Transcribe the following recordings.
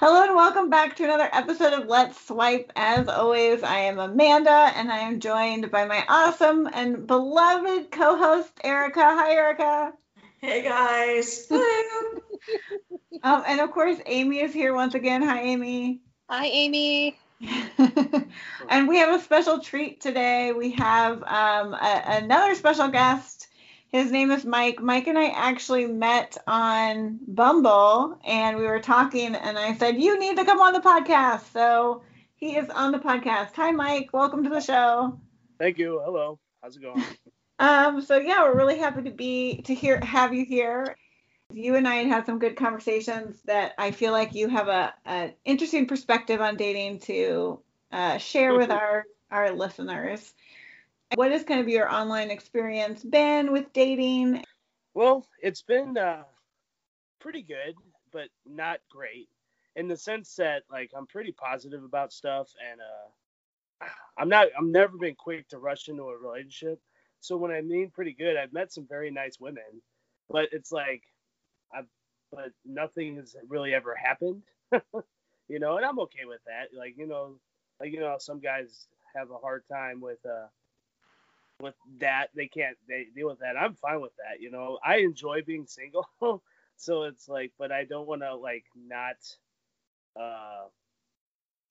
Hello and welcome back to another episode of Let's Swipe. As always, I am Amanda and I am joined by my awesome and beloved co-host Erica. Hi, Erica. Hey guys. Hello. um, and of course, Amy is here once again. Hi, Amy. Hi, Amy. and we have a special treat today. We have um, a, another special guest. His name is Mike. Mike and I actually met on Bumble and we were talking, and I said, You need to come on the podcast. So he is on the podcast. Hi, Mike. Welcome to the show. Thank you. Hello. How's it going? um, so yeah, we're really happy to be to hear have you here. You and I had some good conversations that I feel like you have a an interesting perspective on dating to uh, share with our our listeners. What has kind of your online experience been with dating? Well, it's been uh, pretty good, but not great in the sense that like I'm pretty positive about stuff and uh, I'm not I'm never been quick to rush into a relationship. So when I mean pretty good, I've met some very nice women, but it's like I've but nothing has really ever happened. you know, and I'm okay with that. Like, you know, like you know, some guys have a hard time with uh with that. They can't they deal with that. I'm fine with that. You know, I enjoy being single. so it's like, but I don't want to like not, uh,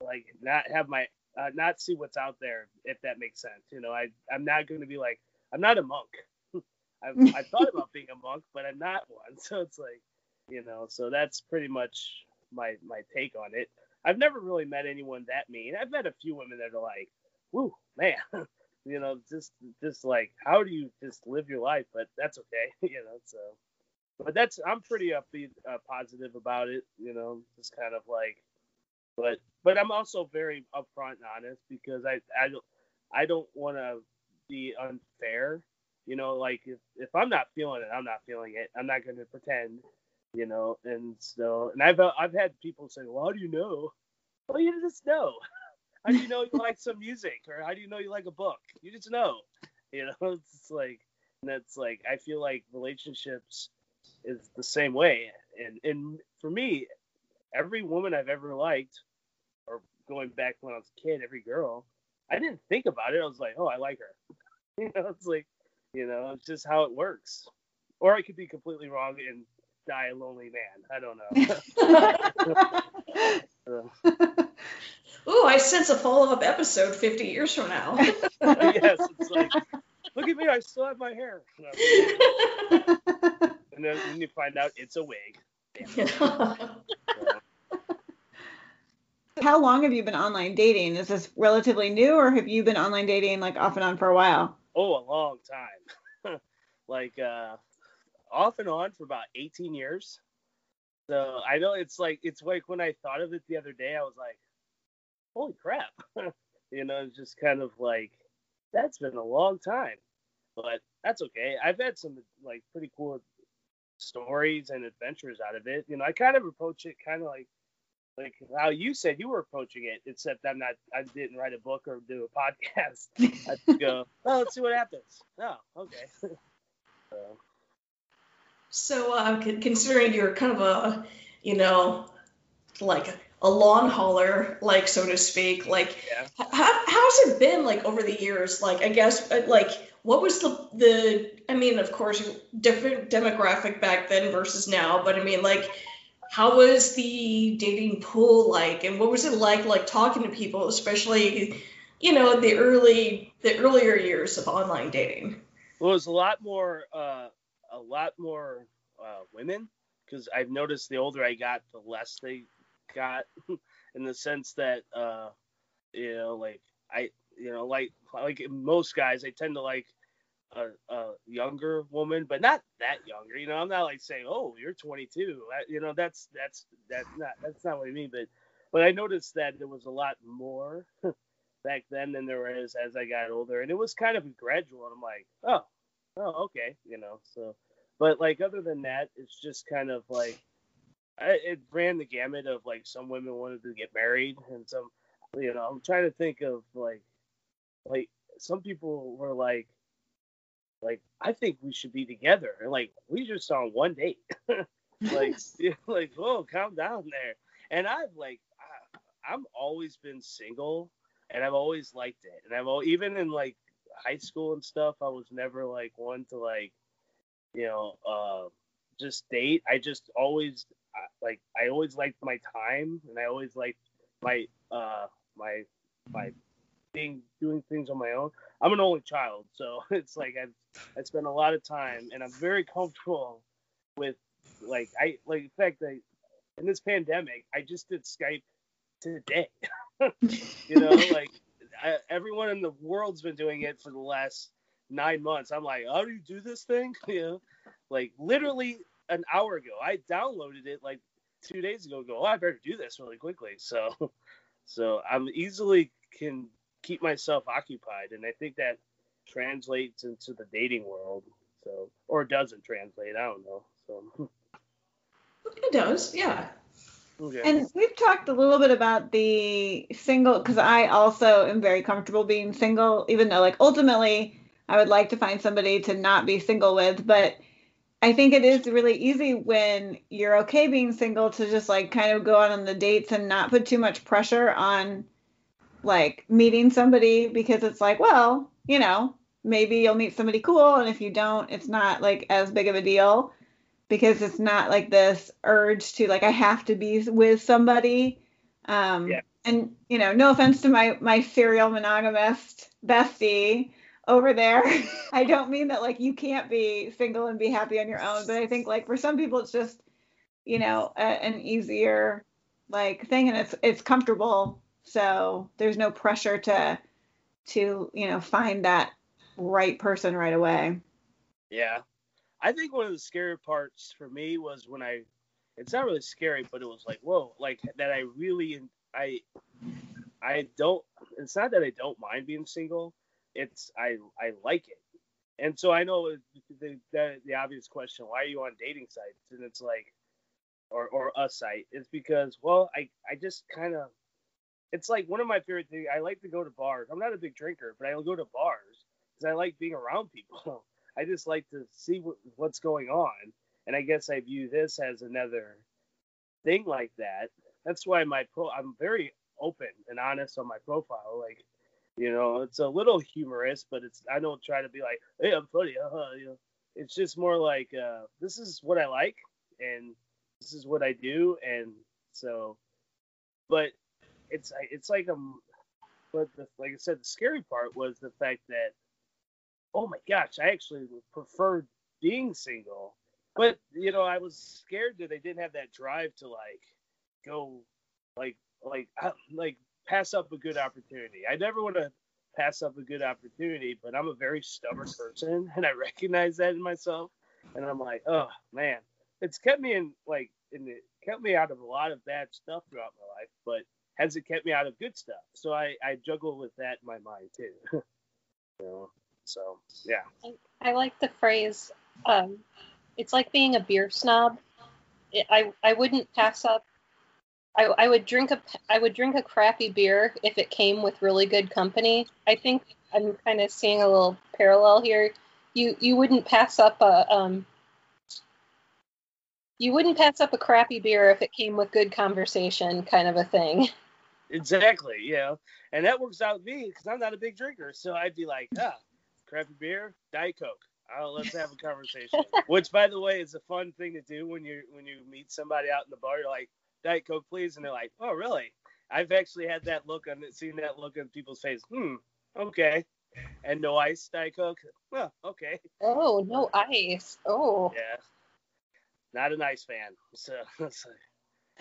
like not have my, uh, not see what's out there if that makes sense. You know, I I'm not going to be like I'm not a monk. I've I've thought about being a monk, but I'm not one. So it's like, you know, so that's pretty much my my take on it. I've never really met anyone that mean. I've met a few women that are like, "Woo, man, you know, just just like how do you just live your life? But that's okay, you know. So, but that's I'm pretty upbeat, uh, positive about it, you know, just kind of like, but but I'm also very upfront and honest because I I don't I don't want to be unfair, you know. Like if if I'm not feeling it, I'm not feeling it. I'm not going to pretend, you know. And so and I've I've had people say, well, how do you know? Well, you just know. How do you know you like some music, or how do you know you like a book? You just know. You know, it's like and that's like I feel like relationships is the same way, and and for me, every woman I've ever liked, or going back when I was a kid, every girl, I didn't think about it. I was like, oh, I like her. You know, it's like, you know, it's just how it works. Or I could be completely wrong and die a lonely man. I don't know. Ooh, I sense a follow-up episode 50 years from now. yes, it's like, look at me, I still have my hair. and then you find out it's a wig. How long have you been online dating? Is this relatively new, or have you been online dating like off and on for a while? Oh, a long time. like uh, off and on for about 18 years. So I know it's like it's like when I thought of it the other day, I was like, holy crap. you know, it's just kind of like, that's been a long time. But that's okay. I've had some like pretty cool stories and adventures out of it. You know, I kind of approach it kind of like like how you said you were approaching it, except I'm not I didn't write a book or do a podcast. I go, oh, let's see what happens. Oh, okay. so, so uh, considering you're kind of a, you know, like a long hauler, like so to speak. Like, yeah. how how's it been like over the years? Like, I guess uh, like what was the the? I mean, of course, different demographic back then versus now, but I mean, like, how was the dating pool like, and what was it like like talking to people, especially you know the early the earlier years of online dating? Well, it was a lot more uh, a lot more uh, women because I've noticed the older I got, the less they got in the sense that uh you know like I you know like like most guys I tend to like a, a younger woman but not that younger you know I'm not like saying oh you're 22 I, you know that's that's that's not that's not what I mean but but I noticed that there was a lot more back then than there was as I got older and it was kind of gradual and I'm like oh oh okay you know so but like other than that it's just kind of like I, it ran the gamut of like some women wanted to get married and some you know i'm trying to think of like like some people were like like i think we should be together. And like we just on one date. Like like whoa calm down there. And I've like I, I've always been single, and I've always liked it, and I've even in like high school and stuff, I was never like one to like, you know, uh, just date. I just always like I always liked my time, and I always liked my uh my my being doing things on my own. I'm an only child, so it's like I I spend a lot of time, and I'm very comfortable with like I like in fact I in this pandemic I just did Skype today. you know, like I, everyone in the world's been doing it for the last nine months. I'm like, how do you do this thing? you know, like literally an hour ago, I downloaded it like two days ago. Go, oh, I better do this really quickly. So, so I'm easily can keep myself occupied, and I think that translates into the dating world. So, or doesn't translate. I don't know. So. It does, yeah. Okay. And we've talked a little bit about the single because I also am very comfortable being single, even though like ultimately I would like to find somebody to not be single with. But I think it is really easy when you're okay being single to just like kind of go out on the dates and not put too much pressure on like meeting somebody because it's like, well, you know, maybe you'll meet somebody cool and if you don't, it's not like as big of a deal because it's not like this urge to like I have to be with somebody. Um, yeah. And you know, no offense to my my serial monogamist bestie over there. I don't mean that like you can't be single and be happy on your own, but I think like for some people it's just you know a, an easier like thing and it's it's comfortable, so there's no pressure to to you know find that right person right away. Yeah, I think one of the scary parts for me was when I, it's not really scary, but it was like, whoa, like that I really, I, I don't, it's not that I don't mind being single. It's, I, I like it. And so I know the, the, the obvious question, why are you on dating sites? And it's like, or, or a site is because, well, I, I just kind of, it's like one of my favorite things. I like to go to bars. I'm not a big drinker, but I'll go to bars because I like being around people. I just like to see what, what's going on. And I guess I view this as another thing like that. That's why my pro I'm very open and honest on my profile. Like, you know, it's a little humorous, but it's I don't try to be like, hey, I'm funny, uh-huh, you know. It's just more like uh, this is what I like and this is what I do, and so, but it's it's like um, but the, like I said, the scary part was the fact that oh my gosh, I actually preferred being single. But you know, I was scared that they didn't have that drive to like go like like uh, like pass up a good opportunity. I never want to pass up a good opportunity, but I'm a very stubborn person and I recognize that in myself. And I'm like, oh man, it's kept me in like in it kept me out of a lot of bad stuff throughout my life, but has it kept me out of good stuff? So I, I juggle with that in my mind too. you know. So yeah. I, I like the phrase. Um, it's like being a beer snob. It, I I wouldn't pass up. I, I would drink a I would drink a crappy beer if it came with really good company. I think I'm kind of seeing a little parallel here. You you wouldn't pass up a um. You wouldn't pass up a crappy beer if it came with good conversation, kind of a thing. Exactly, yeah, and that works out with me because I'm not a big drinker, so I'd be like, ah, crappy beer, Diet Coke. Oh, let's have a conversation. Which, by the way, is a fun thing to do when you when you meet somebody out in the bar. You're like, Diet Coke, please, and they're like, Oh, really? I've actually had that look on, seen that look on people's face. Hmm, okay. And no ice, Diet Coke. Well, okay. Oh, no ice. Oh. Yeah. Not an ice fan. So,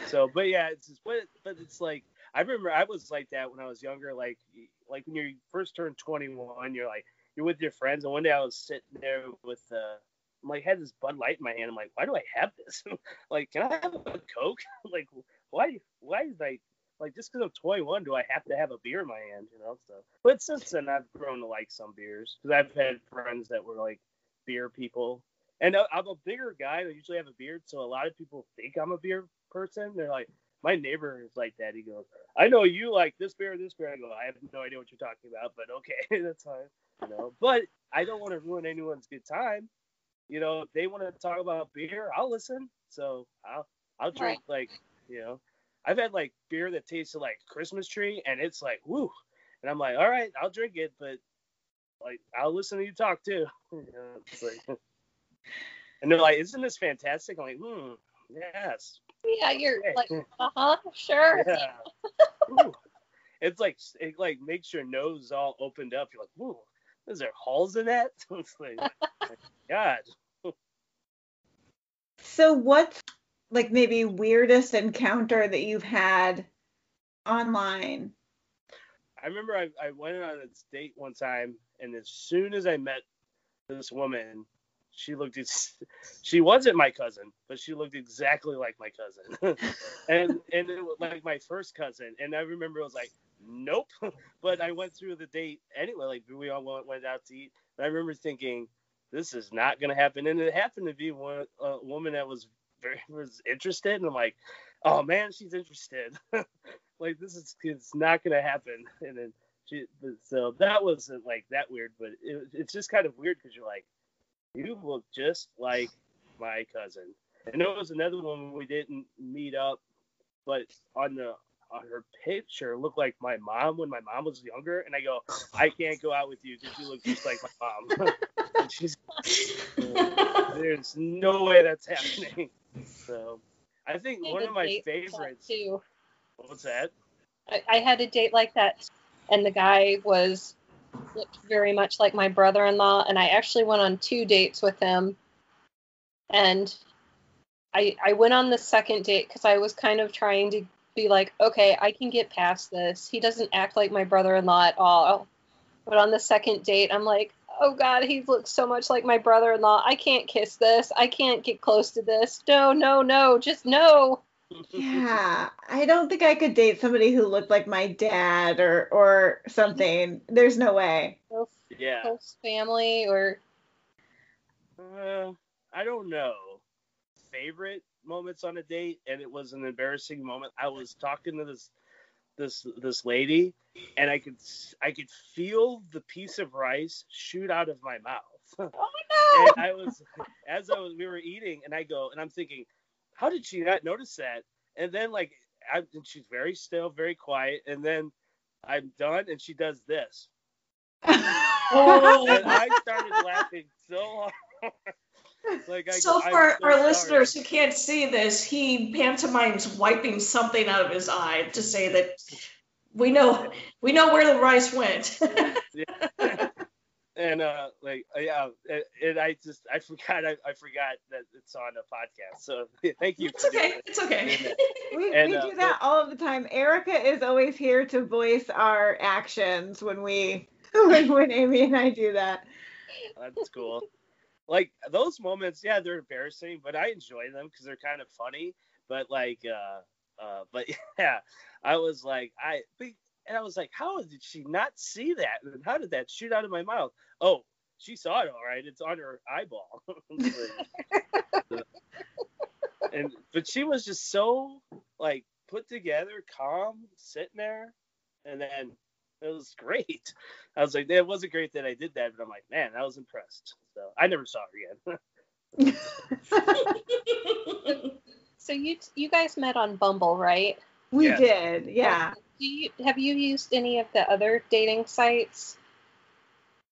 so, but yeah, it's just, but, but it's like I remember I was like that when I was younger. Like, like when you first turn 21, you're like, you're with your friends, and one day I was sitting there with uh, like had this Bud Light in my hand. I'm like, why do I have this? like, can I have a Coke? like, why? Why is I like just because I'm 21, do I have to have a beer in my hand? You know, so. But since then, I've grown to like some beers because I've had friends that were like beer people, and uh, I'm a bigger guy. I usually have a beard, so a lot of people think I'm a beer person. They're like, my neighbor is like that. He goes, I know you like this beer, this beer. I go, I have no idea what you're talking about, but okay, that's fine you know. But I don't want to ruin anyone's good time. You know, if they want to talk about beer, I'll listen. So I'll I'll drink right. like you know. I've had like beer that tasted like Christmas tree, and it's like woo, and I'm like, all right, I'll drink it, but like I'll listen to you talk too. you know, like, and they're like, isn't this fantastic? I'm like, hmm, yes. Yeah, you're like, uh huh, sure. Yeah. it's like it like makes your nose all opened up. You're like, whoa, is there holes in that? it's like, oh God. So what's like maybe weirdest encounter that you've had online? I remember I, I went on a date one time, and as soon as I met this woman, she looked she wasn't my cousin, but she looked exactly like my cousin, and and it was like my first cousin. And I remember it was like, nope. but I went through the date anyway. Like we all went, went out to eat, and I remember thinking, this is not gonna happen. And it happened to be one a woman that was very was interested, and I'm like, oh man, she's interested. like this is it's not gonna happen. And then she, so that wasn't like that weird, but it, it's just kind of weird because you're like, you look just like my cousin. And there was another one we didn't meet up, but on the her picture looked like my mom when my mom was younger. And I go, I can't go out with you because you look just like my mom. and she's, there's no way that's happening. So I think I one of my favorites. Too. What's that? I, I had a date like that, and the guy was looked very much like my brother-in-law, and I actually went on two dates with him. And I I went on the second date because I was kind of trying to be like, okay, I can get past this. He doesn't act like my brother-in-law at all. But on the second date, I'm like, oh god, he looks so much like my brother-in-law. I can't kiss this. I can't get close to this. No, no, no, just no. Yeah, I don't think I could date somebody who looked like my dad or or something. There's no way. Close, yeah. Close family or. Uh, I don't know. Favorite moments on a date, and it was an embarrassing moment. I was talking to this this this lady, and I could I could feel the piece of rice shoot out of my mouth. Oh no! and I was as I was we were eating, and I go and I'm thinking, how did she not notice that? And then like I, and she's very still, very quiet, and then I'm done, and she does this. oh. and I started laughing so hard. Like I, so for our listeners who can't see this, he pantomimes wiping something out of his eye to say that we know we know where the rice went. yeah. And uh, like uh, yeah, and, and, I just I forgot I, I forgot that it's on a podcast. So thank you. It's okay. It's okay. we, and, we uh, do that but, all of the time. Erica is always here to voice our actions when we when, when Amy and I do that. That's cool like those moments, yeah, they're embarrassing, but I enjoy them because they're kind of funny. But like, uh, uh, but yeah, I was like, I, and I was like, how did she not see that? And how did that shoot out of my mouth? Oh, she saw it all right. It's on her eyeball. and but she was just so like put together, calm, sitting there, and then it was great. I was like, it wasn't great that I did that, but I'm like, man, I was impressed. So I never saw her again. so you you guys met on Bumble, right? We yeah. did, yeah. Do you have you used any of the other dating sites?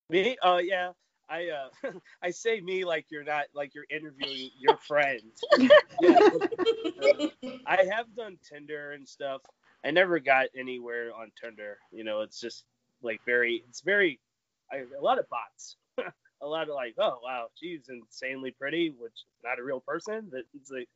Me? Oh uh, yeah. I uh I say me like you're not like you're interviewing your friend. yeah. I have done Tinder and stuff. I never got anywhere on Tinder. You know, it's just like very, it's very, I, a lot of bots. a lot of like, oh wow, she's insanely pretty, which is not a real person. But it's like,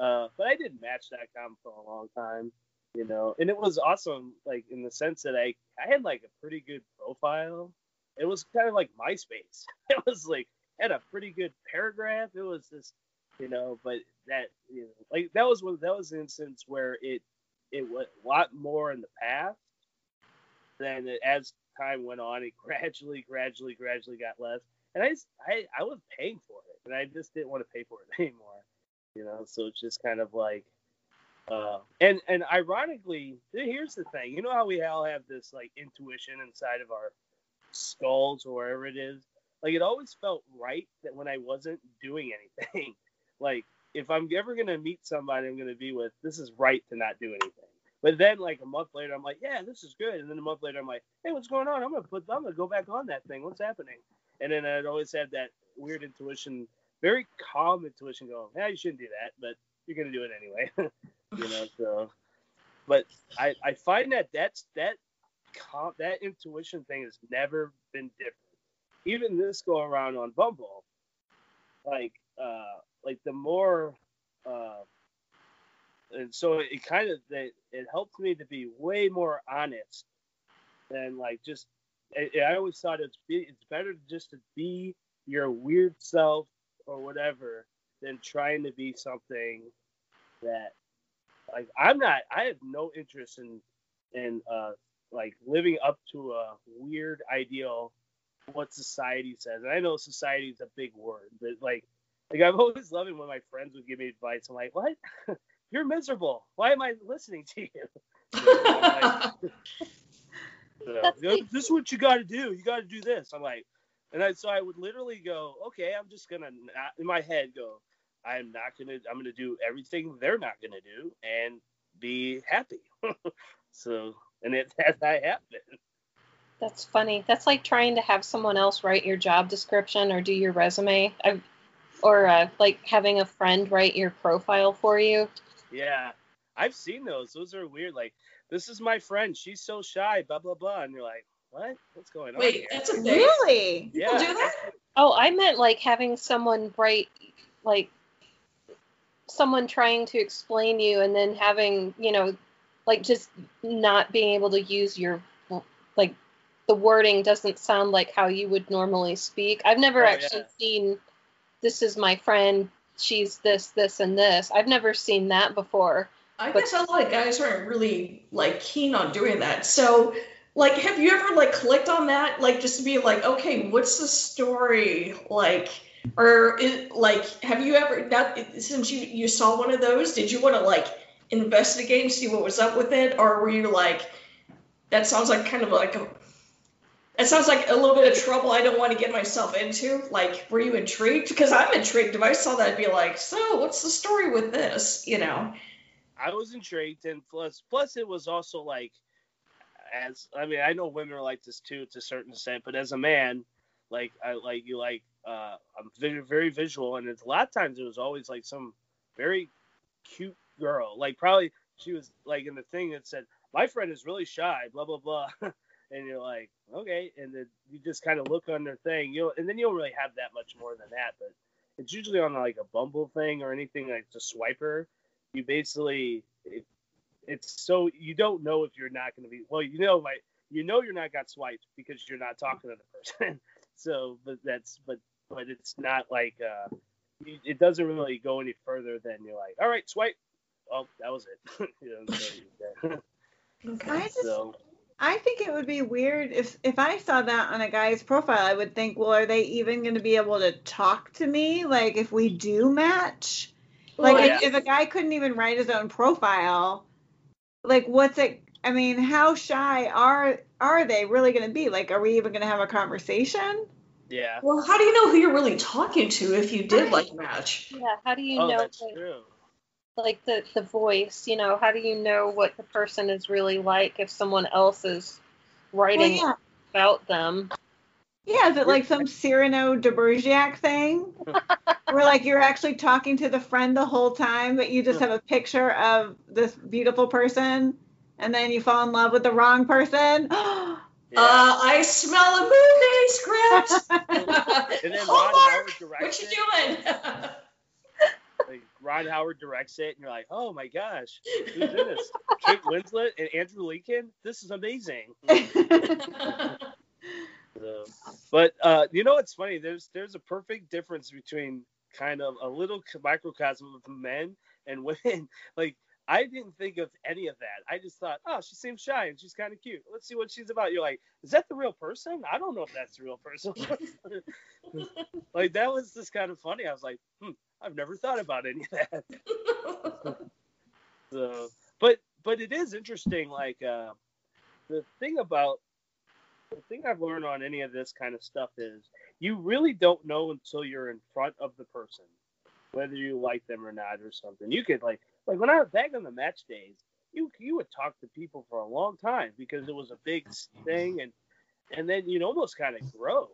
uh, but I did Match.com for a long time, you know, and it was awesome, like in the sense that I, I had like a pretty good profile. It was kind of like MySpace. It was like had a pretty good paragraph. It was just, you know, but that, you know, like that was one that was an instance where it it was a lot more in the past. Then as time went on, it gradually, gradually, gradually got less. And I I, I was paying for it, and I just didn't want to pay for it anymore. You know, so it's just kind of like, uh, and and ironically, here's the thing. You know how we all have this like intuition inside of our skulls or wherever it is. Like it always felt right that when I wasn't doing anything, like if I'm ever gonna meet somebody I'm gonna be with, this is right to not do anything. But then like a month later, I'm like, yeah, this is good. And then a month later, I'm like, hey, what's going on? I'm gonna put, I'm gonna go back on that thing. What's happening? And then I'd always have that weird intuition, very calm intuition, going, yeah, you shouldn't do that, but you're gonna do it anyway. you know, so. But I, I find that that's that that intuition thing has never been different. Even this go around on Bumble, like uh, like the more uh, and so it kind of it, it helped me to be way more honest than like just I, I always thought it's be, it's better just to be your weird self or whatever than trying to be something that like I'm not I have no interest in in uh like living up to a weird ideal what society says. And I know society is a big word, but like like I've always loved it when my friends would give me advice. I'm like, what? You're miserable. Why am I listening to you? so, this is what you got to do. You got to do this. I'm like, and I so I would literally go, okay, I'm just gonna not, in my head go, I'm not gonna, I'm gonna do everything they're not gonna do and be happy. so, and it has that happened. That's funny. That's like trying to have someone else write your job description or do your resume. I've or uh, like having a friend write your profile for you. Yeah, I've seen those. Those are weird. Like, this is my friend. She's so shy. Blah blah blah. And you're like, what? What's going on? Wait, here? that's a thing. Really? People yeah. do that? Oh, I meant like having someone write like someone trying to explain you and then having you know like just not being able to use your like the wording doesn't sound like how you would normally speak. I've never oh, actually yeah. seen this is my friend, she's this, this, and this. I've never seen that before. I guess a lot of guys aren't really like keen on doing that. So, like, have you ever like clicked on that, like, just to be like, okay, what's the story like? Or it, like, have you ever now since you you saw one of those, did you want to like investigate and see what was up with it, or were you like, that sounds like kind of like a it sounds like a little bit of trouble I don't want to get myself into. Like, were you intrigued? Because I'm intrigued. If I saw that, I'd be like, so what's the story with this? You know? I was intrigued, and plus, plus it was also like, as I mean, I know women are like this too to a certain extent, but as a man, like I like you like uh, I'm very very visual, and it's a lot of times it was always like some very cute girl, like probably she was like in the thing that said my friend is really shy, blah blah blah. and you're like, okay, and then you just kind of look on their thing, you know, and then you don't really have that much more than that, but it's usually on like a Bumble thing or anything like the swiper. You basically, it, it's so you don't know if you're not going to be well, you know, like you know you're not got swiped because you're not talking to the person. so, but that's but but it's not like uh, it doesn't really go any further than you're like, all right, swipe. Oh, that was it. you know, so, okay. I just, so, I think it would be weird if if I saw that on a guy's profile. I would think, well, are they even going to be able to talk to me? Like if we do match, like well, if, if, a guy couldn't even write his own profile, like what's it? I mean, how shy are are they really going to be? Like, are we even going to have a conversation? Yeah. Well, how do you know who you're really talking to if you did like match? Yeah. How do you oh, know? That's true like the the voice you know how do you know what the person is really like if someone else is writing well, yeah. about them yeah is it like some cyrano de bergerac thing where like you're actually talking to the friend the whole time but you just have a picture of this beautiful person and then you fall in love with the wrong person Yeah. Uh, I smell a movie script. and then Ron what you doing? Ron Howard directs it, and you're like, oh my gosh, who's this? Kate Winslet and Andrew Lincoln. This is amazing. so, but uh, you know what's funny? There's there's a perfect difference between kind of a little microcosm of men and women. Like I didn't think of any of that. I just thought, oh, she seems shy and she's kind of cute. Let's see what she's about. You're like, is that the real person? I don't know if that's the real person. like that was just kind of funny. I was like, hmm, I've never thought about any of that. so, but but it is interesting. Like uh, the thing about the thing I've learned on any of this kind of stuff is you really don't know until you're in front of the person. whether you like them or not or something. You could like like when I was back on the match days, you you would talk to people for a long time because it was a big thing and and then you'd almost kind of grow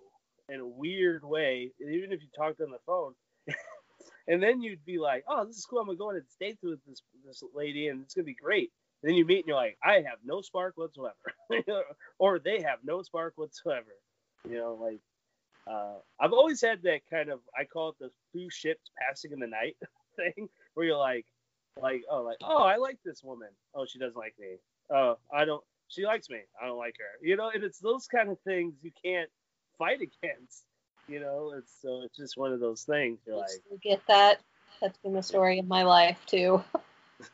in a weird way, even if you talked on the phone. and then you'd be like, "Oh, this is cool. I'm gonna go on a date with this this lady, and it's gonna be great." And then you meet, and you're like, "I have no spark whatsoever," or they have no spark whatsoever. You know, like uh, I've always had that kind of I call it the two ships passing in the night thing, where you're like, like oh, like oh, I like this woman. Oh, she doesn't like me. Oh, I don't. She likes me. I don't like her. You know, and it's those kind of things you can't fight against. You know, it's so it's just one of those things. You're like, get that. That's been the story of my life too.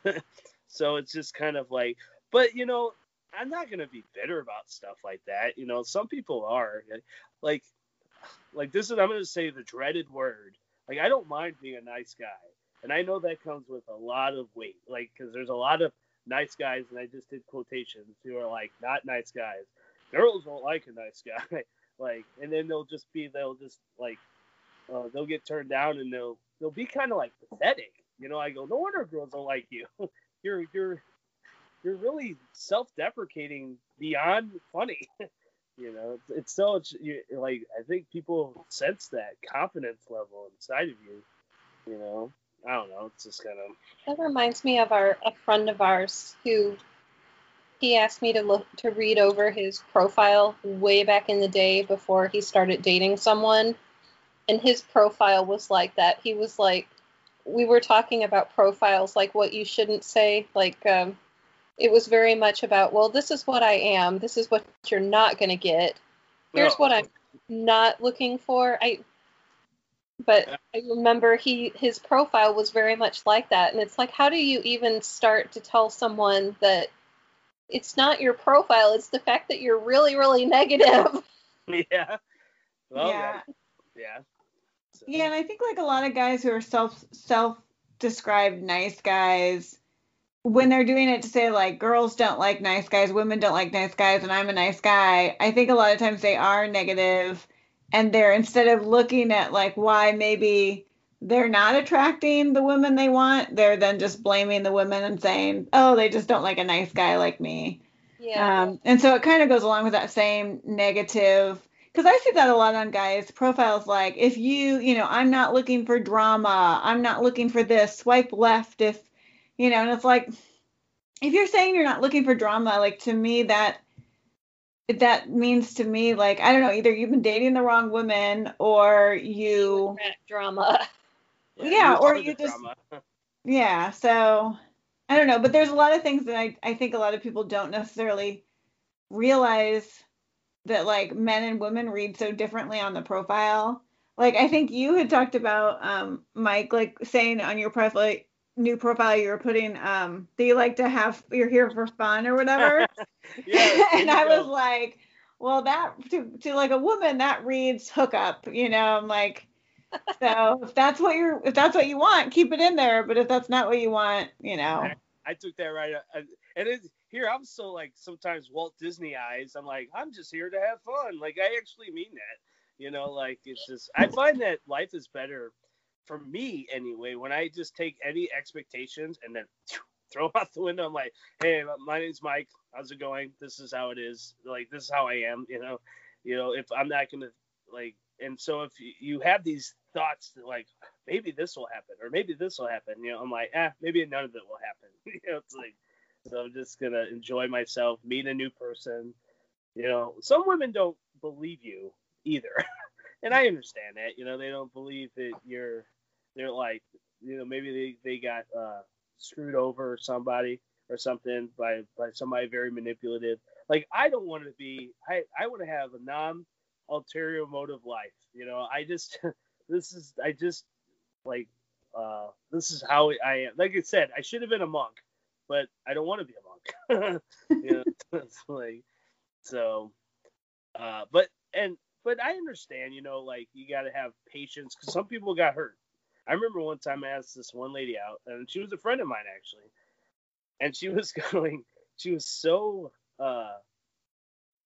so it's just kind of like, but you know, I'm not gonna be bitter about stuff like that. You know, some people are like, like this is I'm gonna say the dreaded word. Like I don't mind being a nice guy, and I know that comes with a lot of weight. Like because there's a lot of nice guys, and I just did quotations who are like not nice guys. Girls don't like a nice guy. like and then they'll just be they'll just like uh, they'll get turned down and they'll they'll be kind of like pathetic you know i go no wonder girls don't like you you're you're you're really self-deprecating beyond funny you know it's, it's so it's you, like i think people sense that confidence level inside of you you know i don't know it's just kind of that reminds me of our a friend of ours who he asked me to look to read over his profile way back in the day before he started dating someone. And his profile was like that. He was like we were talking about profiles like what you shouldn't say like um, it was very much about well this is what i am. This is what you're not going to get. Here's no. what i'm not looking for. I but i remember he his profile was very much like that. And it's like how do you even start to tell someone that it's not your profile it's the fact that you're really really negative? Yeah. Well, yeah. yeah. So. yeah and i think like a lot of guys who are self self described nice guys when they're doing it to say like girls don't like nice guys women don't like nice guys and i'm a nice guy i think a lot of times they are negative and they're instead of looking at like why maybe they're not attracting the women they want, they're then just blaming the women and saying, "Oh, they just don't like a nice guy like me." Yeah. Um, and so it kind of goes along with that same negative because I see that a lot on guys' profiles. Like, if you, you know, I'm not looking for drama, I'm not looking for this. Swipe left if, you know, and it's like, if you're saying you're not looking for drama, like to me that that means to me like I don't know, either you've been dating the wrong woman or you drama. Yeah, yeah or you just yeah. So I don't know, but there's a lot of things that I I think a lot of people don't necessarily realize that like men and women read so differently on the profile. Like I think you had talked about um Mike like saying on your profile like, new profile you were putting um that you like to have you're here for fun or whatever. yeah, and I was like, well that to to like a woman that reads hookup, you know, I'm like so if that's what you're if that's what you want keep it in there. But if that's not what you want you know? I, I took that right uh, and it here i'm so like sometimes walt disney eyes i'm like i'm just here to have fun. Like i actually mean that you know? Like it's just i find that life is better for me anyway when i just take any expectations and then throw them out the window i'm like hey my name's mike how's it going this is how it is like this is how i am you know you know if i'm not gonna like and so if you have these thoughts that like maybe this will happen or maybe this will happen. You know, I'm like, ah, maybe none of it will happen. you know, it's like so I'm just gonna enjoy myself, meet a new person. You know, some women don't believe you either, and I understand that. You know, they don't believe that you're. They're like, you know, maybe they they got uh, screwed over or somebody or something by by somebody very manipulative. Like I don't want to be. I I want to have a non ulterior motive life. You know, I just this is I just like uh this is how I am. Like I said, I should have been a monk, but I don't want to be a monk. you know, it's like so uh but and but I understand, you know, like you got to have patience because some people got hurt. I remember one time I asked this one lady out, and she was a friend of mine actually, and she was going, she was so uh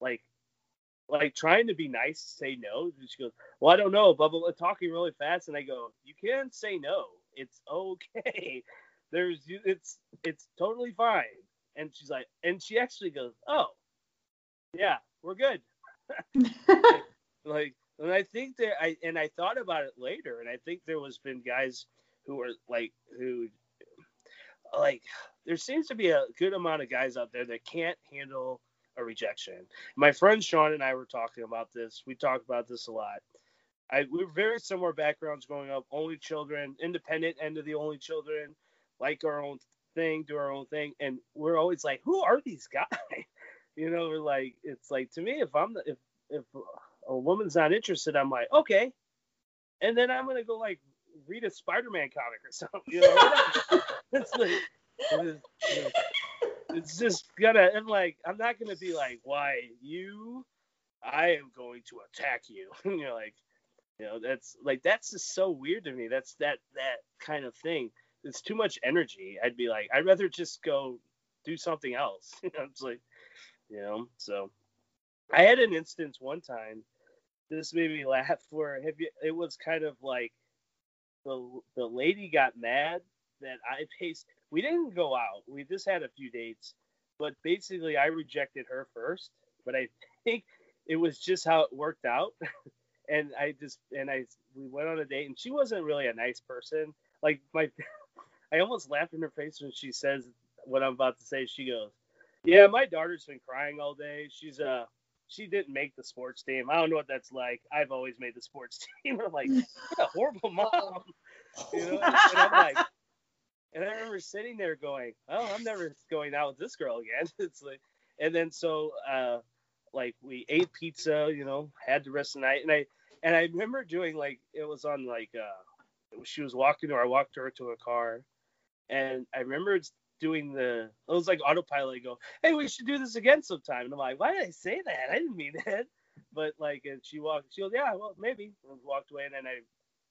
like like trying to be nice, to say no. She goes, "Well, I don't know, blah blah blah," talking really fast, and I go, "You can say no it's okay. There's it's it's totally fine. And she's like, and she actually goes, oh, yeah, we're good. like, and I think that I and I thought about it later, and I think there was been guys who are like who like there seems to be a good amount of guys out there that can't handle a rejection. My friend Sean and I were talking about this. We talked about this a lot. I we are very similar backgrounds growing up. Only children, independent end of the only children, like our own thing, do our own thing, and we're always like, who are these guys? you know, we're like, it's like to me, if I'm the, if if a woman's not interested, I'm like, okay, and then I'm gonna go like read a Spider-Man comic or something. You know, it's like it's, you know, it's just gonna. I'm like, I'm not gonna be like, why you? I am going to attack you. you know, like, you know, that's like that's just so weird to me. That's that that kind of thing. It's too much energy. I'd be like, I'd rather just go do something else. you know, it's like, you know. So, I had an instance one time. This made me laugh. Where have you? It was kind of like the the lady got mad that I paced. We didn't go out. We just had a few dates, but basically I rejected her first. But I think it was just how it worked out. and I just and I we went on a date, and she wasn't really a nice person. Like my, I almost laughed in her face when she says what I'm about to say. She goes, "Yeah, my daughter's been crying all day. She's uh." She didn't make the sports team. I don't know what that's like. I've always made the sports team. I'm like, what a horrible mom. You know, and I'm like, and I remember sitting there going, "Oh, I'm never going out with this girl again." It's like, and then so, uh, like we ate pizza, you know, had the rest of the night, and I and I remember doing like it was on like uh, she was walking or I walked her to a car, and I remember doing the it was like autopilot. I go, "Hey, we should do this again sometime," and I'm like, "Why did I say that? I didn't mean that." But like, and she walked, she goes, "Yeah, well, maybe," and walked away, and then I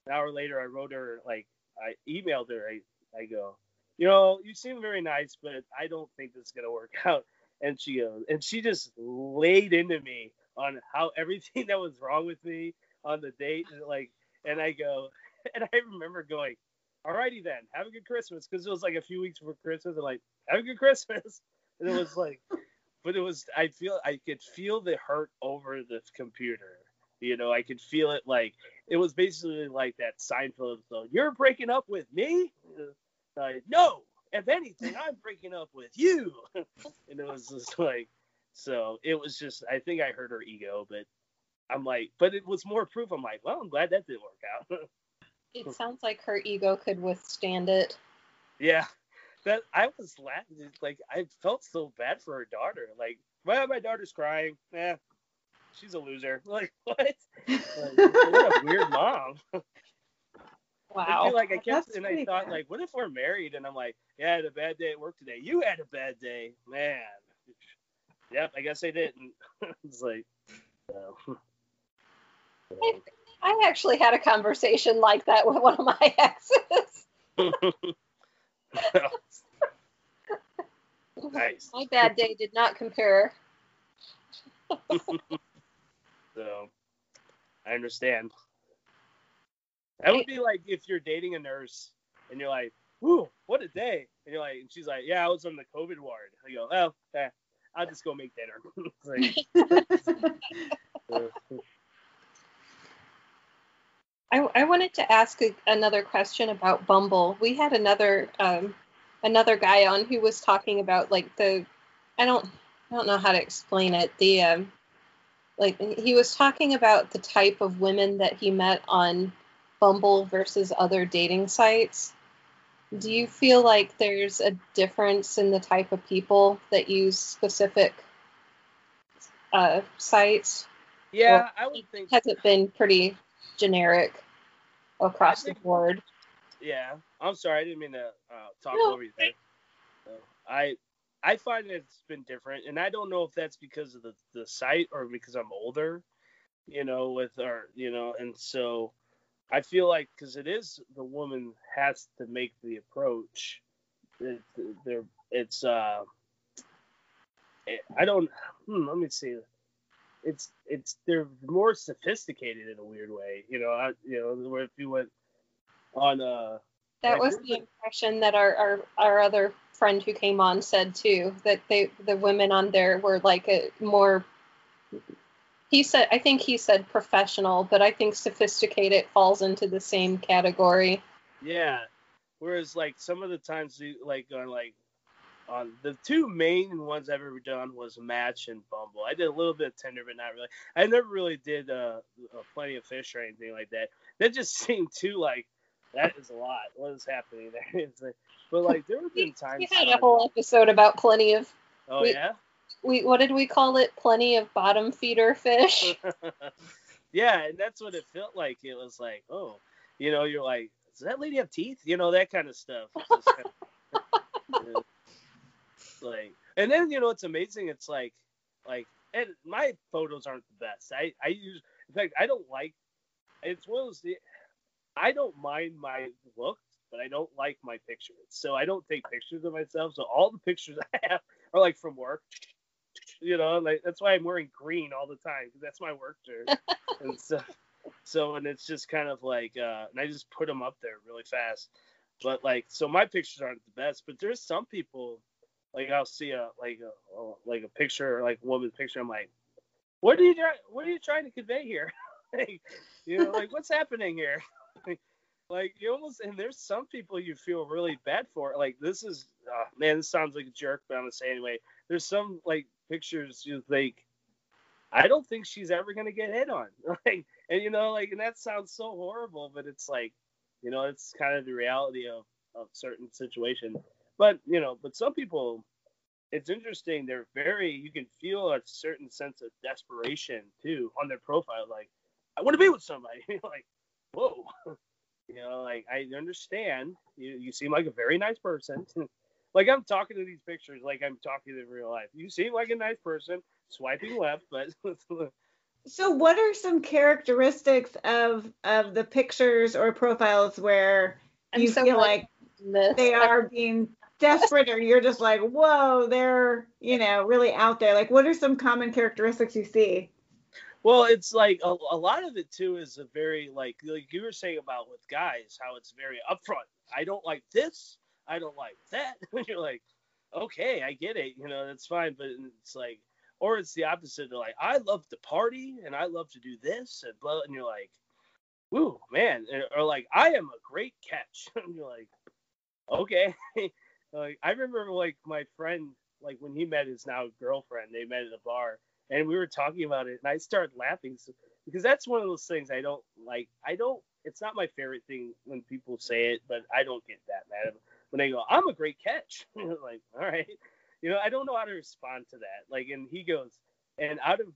an hour later I wrote her like I emailed her. I I go, you know, you seem very nice, but I don't think this is gonna work out. And she goes, and she just laid into me on how everything that was wrong with me on the date, and like, and I go, and I remember going, alrighty then, have a good Christmas, because it was like a few weeks before Christmas, and like, have a good Christmas, and it was like, but it was, I feel, I could feel the hurt over the computer, you know, I could feel it like, it was basically like that Seinfeld episode, you're breaking up with me, uh, like, no, if anything, I'm breaking up with you. and it was just like, so it was just, I think I hurt her ego, but I'm like, but it was more proof. I'm like, well, I'm glad that didn't work out. it hmm. sounds like her ego could withstand it. Yeah. That I was laughing. Like, I felt so bad for her daughter. Like, well, my daughter's crying. Yeah, she's a loser. Like, what? Like, what a weird mom. Wow. I feel like I kept That's and I thought bad. like, what if we're married? And I'm like, yeah, I had a bad day at work today. You had a bad day, man. Yep, I guess I didn't. it's like, no. I, I actually had a conversation like that with one of my exes. nice. My bad day did not compare. so, I understand. That would be like if you're dating a nurse and you're like, "Whoo, what a day!" And you're like, and she's like, "Yeah, I was on the COVID ward." I go, "Oh, eh, I'll just go make dinner." I, I wanted to ask a, another question about Bumble. We had another um, another guy on who was talking about like the I don't I don't know how to explain it. The um, like he was talking about the type of women that he met on Bumble versus other dating sites, do you feel like there's a difference in the type of people that use specific uh, sites? Yeah, or I would think. Has it been pretty generic across think, the board? Yeah, I'm sorry, I didn't mean to uh, talk no. over you there. I I find it's been different, and I don't know if that's because of the the site or because I'm older, you know, with our you know, and so I feel like because it is the woman has to make the approach. It, there, it's uh, it, I don't. Hmm, let me see. It's it's they're more sophisticated in a weird way. You know, I, you know, if you went on uh That was the impression that our, our our other friend who came on said too. That they the women on there were like a more. He said, I think he said professional, but I think sophisticated falls into the same category. Yeah. Whereas like some of the times, like on like on the two main ones I've ever done was Match and Bumble. I did a little bit of Tinder, but not really. I never really did uh, plenty of fish or anything like that. That just seemed too like that is a lot. What is happening there? Like, but like there have been times. We had a whole episode about plenty of. Oh we, yeah. We what did we call it? Plenty of bottom feeder fish. yeah, and that's what it felt like. It was like, oh, you know, you're like, does that lady have teeth? You know, that kind of stuff. Like, and then you know, it's amazing. It's like, like, and my photos aren't the best. I I use, in fact, I don't like. It's one of those. I don't mind my looks, but I don't like my pictures. So I don't take pictures of myself. So all the pictures I have are like from work. You know, like that's why I'm wearing green all the time because that's my work shirt. and so, so and it's just kind of like, uh, and I just put them up there really fast. But like, so my pictures aren't the best. But there's some people, like I'll see a like a like a picture, like woman's picture. I'm like, what are you what are you trying to convey here? like, you know, like what's happening here? like you almost and there's some people you feel really bad for. Like this is uh, man, this sounds like a jerk, but I'm gonna say anyway. There's some like pictures you think I don't think she's ever gonna get hit on. Like and you know, like and that sounds so horrible, but it's like, you know, it's kind of the reality of, of certain situation. But you know, but some people it's interesting, they're very you can feel a certain sense of desperation too on their profile, like, I want to be with somebody. like, whoa. You know, like I understand you, you seem like a very nice person. like I'm talking to these pictures like I'm talking in real life. You seem like a nice person, swiping left, but So what are some characteristics of of the pictures or profiles where I'm you so feel like they are being desperate or you're just like, whoa, they're, you know, really out there. Like what are some common characteristics you see? Well, it's like a, a lot of it too is a very like like you were saying about with guys how it's very upfront. I don't like this. I don't like that. You're like, okay, I get it. You know, that's fine. But it's like, or it's the opposite. They're like, I love to party and I love to do this and blah. And you're like, woo, man. Or like, I am a great catch. and you're like, okay. like I remember like my friend, like when he met his now girlfriend, they met at a bar and we were talking about it, and I started laughing because that's one of those things I don't like. I don't. It's not my favorite thing when people say it, but I don't get that mad when they go, "I'm a great catch." like, all right, you know, I don't know how to respond to that. Like, and he goes, and out of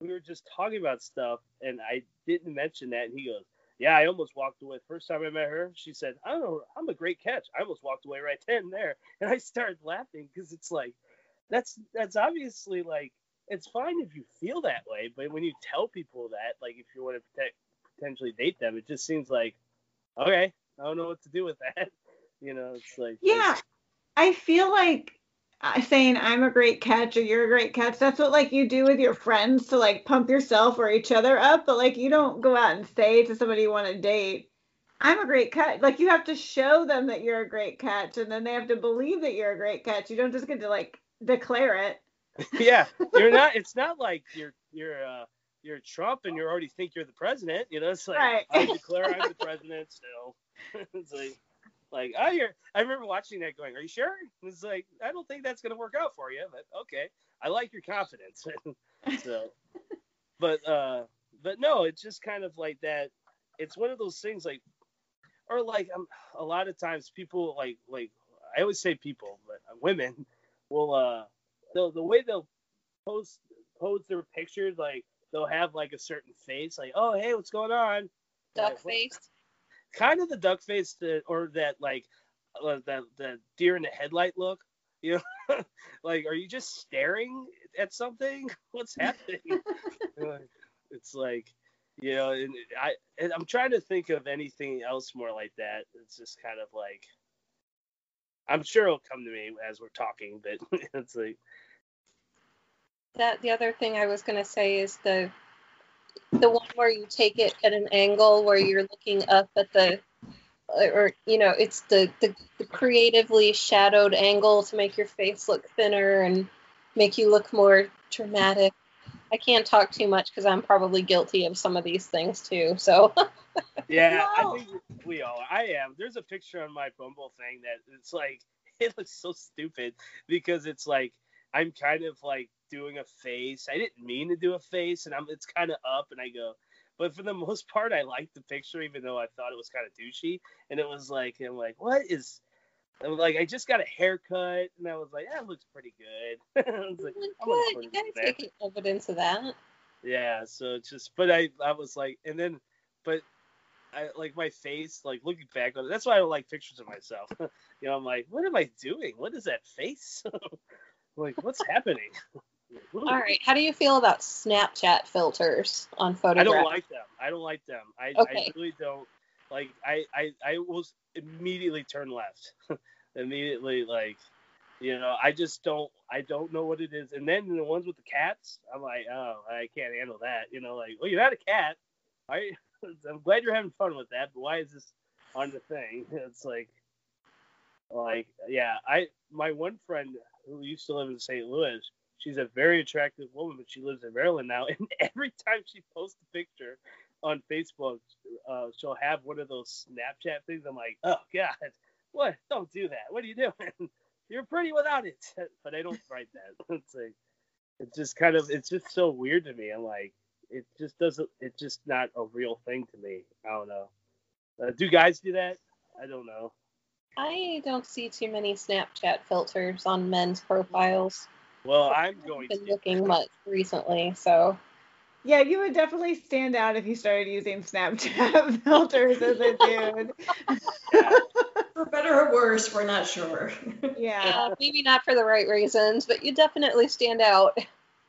we were just talking about stuff, and I didn't mention that, and he goes, "Yeah, I almost walked away. First time I met her, she said, I don't know, I'm a great catch. I almost walked away right then and there, and I started laughing because it's like, that's that's obviously like it's fine if you feel that way, but when you tell people that, like if you want to potentially date them, it just seems like, okay, I don't know what to do with that. You know, it's like yeah, I feel like saying I'm a great catch or you're a great catch. That's what like you do with your friends to like pump yourself or each other up, but like you don't go out and say to somebody you want to date. I'm a great catch. Like you have to show them that you're a great catch, and then they have to believe that you're a great catch. You don't just get to like declare it. yeah, you're not. It's not like you're you're uh, you're Trump and you already think you're the president. You know, it's like right. I declare I'm the president still. it's like like I hear. I remember watching that, going, "Are you sure?" it's like I don't think that's gonna work out for you, but okay. I like your confidence. so, but uh, but no, it's just kind of like that. It's one of those things like, or like um, a lot of times people like like I always say people, but women will uh the the way they'll post post their pictures, like they'll have like a certain face, like oh hey what's going on, duck face, kind of the duck face that, or that like uh, that the deer in the headlight look, you know, like are you just staring at something? What's happening? it's like you know, and I and I'm trying to think of anything else more like that. It's just kind of like I'm sure it'll come to me as we're talking, but it's like that the other thing I was gonna say is the the one where you take it at an angle where you're looking up at the or you know, it's the, the the creatively shadowed angle to make your face look thinner and make you look more dramatic. I can't talk too much because I'm probably guilty of some of these things too. So. yeah, no. I think we all. Are. I am. There's a picture on my Bumble thing that it's like it looks so stupid because it's like I'm kind of like doing a face. I didn't mean to do a face, and I'm it's kind of up, and I go. But for the most part, I liked the picture, even though I thought it was kind of douchey. And it was like, I'm like, what is? I'm like, I just got a haircut, and I was like, that looks pretty good. I was like, good. You gotta take evidence of that. Yeah. So it's just, but I, I was like, and then, but I like my face, like looking back on it. That's why I don't like pictures of myself. you know, I'm like, what am I doing? What is that face? like, what's happening? All right. How do you feel about Snapchat filters on photographs? I don't like them. I don't like them. I, okay. I really don't. Like, I, I, I will immediately turn left. immediately, like, you know, I just don't. I don't know what it is. And then the ones with the cats, I'm like, oh, I can't handle that. You know, like, well, you're not a cat. I, I'm glad you're having fun with that, but why is this on the thing? It's like, like, yeah, I, my one friend who used to live in St. Louis, she's a very attractive woman, but she lives in Maryland now. And every time she posts a picture on Facebook, uh, she'll have one of those Snapchat things. I'm like, oh god, what? Don't do that. What are you doing? You're pretty without it. But I don't write that. It's like, it's just kind of, it's just so weird to me. I'm like, it just doesn't. It's just not a real thing to me. I don't know. Uh, do guys do that? I don't know. I don't see too many Snapchat filters on men's profiles. Well, I'm going been to looking much recently, so. Yeah, you would definitely stand out if you started using Snapchat filters as a dude. for better or worse, we're not sure. Yeah. yeah. Maybe not for the right reasons, but you definitely stand out.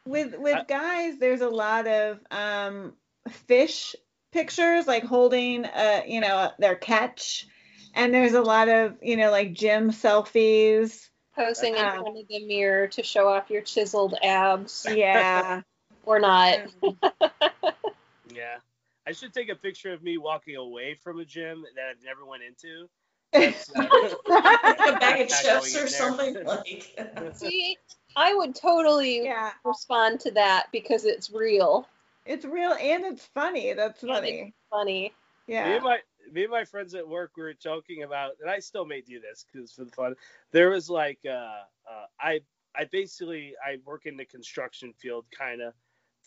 With with guys, there's a lot of um, fish pictures, like holding, uh, you know, their catch, and there's a lot of, you know, like gym selfies. Posing in um, front of the mirror to show off your chiseled abs. Yeah. or not. yeah. I should take a picture of me walking away from a gym that I've never went into. That's, uh, a bag of chips or something like. See, I would totally yeah. respond to that because it's real. It's real and it's funny. That's funny. It's funny. Yeah. Me and my me and my friends at work were joking about, and I still may do this because for the fun. There was like, uh, uh, I I basically I work in the construction field, kind of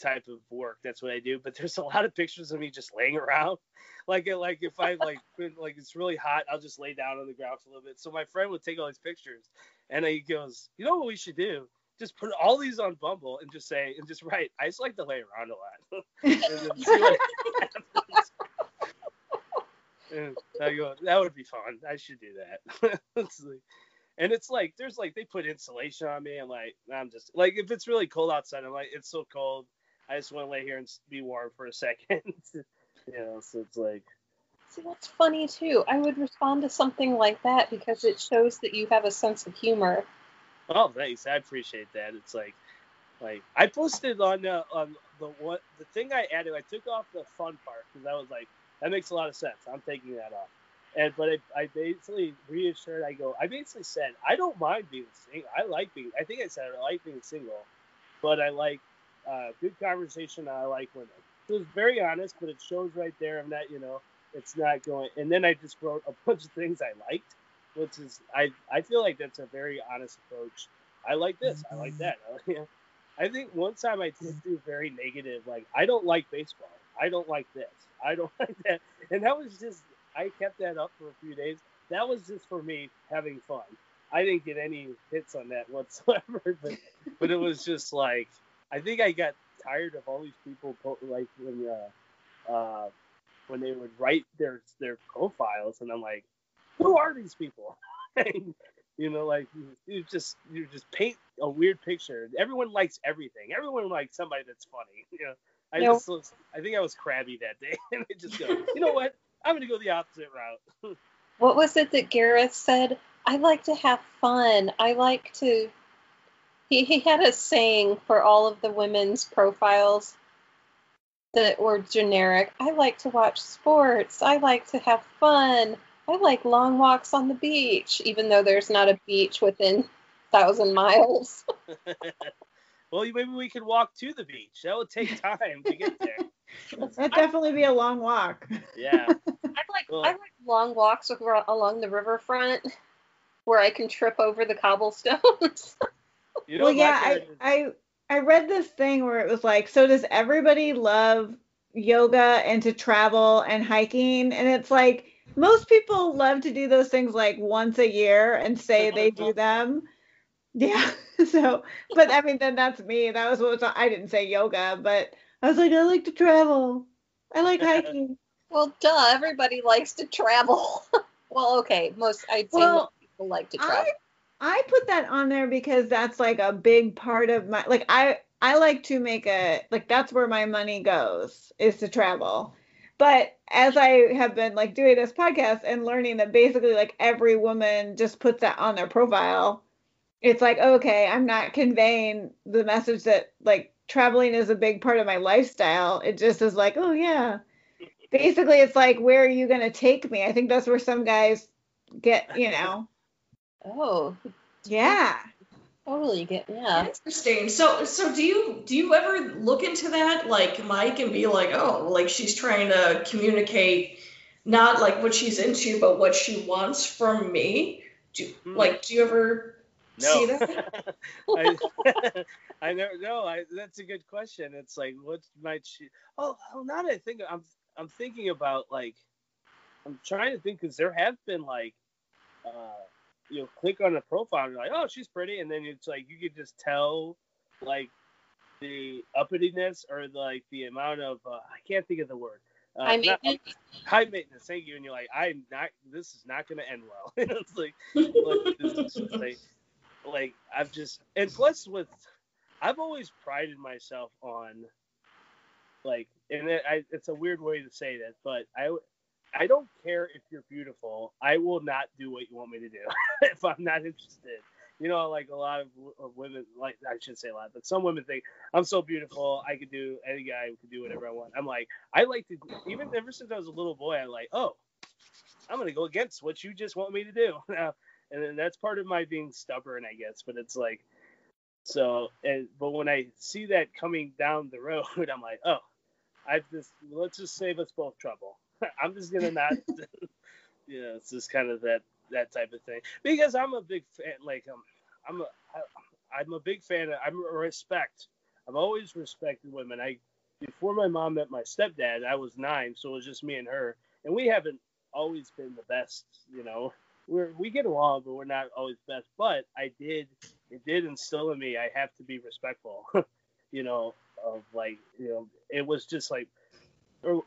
type of work. That's what I do. But there's a lot of pictures of me just laying around. Like like if I like been, like it's really hot, I'll just lay down on the ground for a little bit. So my friend would take all these pictures, and he goes, you know what we should do? Just put all these on Bumble and just say and just write. I just like to lay around a lot. and go, that would be fun. I should do that. it's like, and it's like there's like they put insulation on me. I'm like I'm just like if it's really cold outside, I'm like it's so cold. I just want to lay here and be warm for a second. you know, so it's like. See, that's funny too. I would respond to something like that because it shows that you have a sense of humor. Oh, thanks. I appreciate that. It's like, like I posted on uh, on the what the thing I added. I took off the fun part because I was like, that makes a lot of sense. I'm taking that off. And but I, I basically reassured. I go. I basically said I don't mind being single. I like being. I think I said I like being single, but I like uh, good conversation. I like women. It was very honest, but it shows right there. I'm not, you know, it's not going. And then I just wrote a bunch of things I liked, which is I I feel like that's a very honest approach. I like this. I like that. I think one time I did do very negative, like I don't like baseball. I don't like this. I don't like that. And that was just I kept that up for a few days. That was just for me having fun. I didn't get any hits on that whatsoever, but but it was just like I think I got tired of all these people like when uh, uh, when they would write their their profiles, and I'm like, who are these people? you know, like you, you, just you just paint a weird picture. Everyone likes everything. Everyone likes somebody that's funny. You know, I nope. just I think I was crabby that day, and I just go, you know what? I'm gonna go the opposite route. what was it that Gareth said? I like to have fun. I like to he, he had a saying for all of the women's profiles that were generic. I like to watch sports. I like to have fun. I like long walks on the beach, even though there's not a beach within thousand miles. well, maybe we could walk to the beach. That would take time to get there. That'd definitely be a long walk. Yeah. I like well, I like long walks along the riverfront where I can trip over the cobblestones. you know, well, yeah, I, I I read this thing where it was like, so does everybody love yoga and to travel and hiking? And it's like most people love to do those things like once a year and say they do them. Yeah. So, but I mean, then that's me. That was what was, I didn't say yoga, but I was like, I like to travel. I like hiking. well, duh. Everybody likes to travel. well, okay. Most I'd say well, most people like to travel. I, I put that on there because that's like a big part of my like I I like to make a like that's where my money goes is to travel. But as I have been like doing this podcast and learning that basically like every woman just puts that on their profile, it's like okay, I'm not conveying the message that like traveling is a big part of my lifestyle. It just is like, oh yeah. Basically, it's like, where are you gonna take me? I think that's where some guys get, you know. Oh. Yeah. Totally get yeah. Interesting. So so do you do you ever look into that like Mike and be like, oh, like she's trying to communicate not like what she's into, but what she wants from me? Do mm. like do you ever no. I, I never know. I that's a good question. It's like what might she Oh, oh now that I think I'm I'm thinking about like I'm trying to think because there have been like uh you know click on a profile and you're like, oh, she's pretty, and then it's like you could just tell like the uppityness or like the amount of uh, I can't think of the word. Uh, high maintenance. Not, high maintenance. Thank you. And you're like, I'm not. This is not going to end well. it's like, like, like, I've just and plus with I've always prided myself on like and it, I, it's a weird way to say that, but I I don't care if you're beautiful. I will not do what you want me to do if I'm not interested. You know, like a lot of, of, women, like I shouldn't say a lot, but some women think I'm so beautiful. I could do any guy could do whatever I want. I'm like, I like to even ever since I was a little boy. I'm like, oh, I'm gonna go against what you just want me to do now, and then that's part of my being stubborn, I guess. But it's like, so, and but when I see that coming down the road, I'm like, oh, I've just let's just save us both trouble. I'm just gonna not. you know, it's just kind of that that type of thing because I'm a big fan. Like um, I'm a I, I'm a big fan. Of, I'm a respect. I've always respected women. I before my mom met my stepdad, I was nine, so it was just me and her, and we haven't always been the best. You know, we're we get along, but we're not always best. But I did it did instill in me I have to be respectful. you know, of like you know, it was just like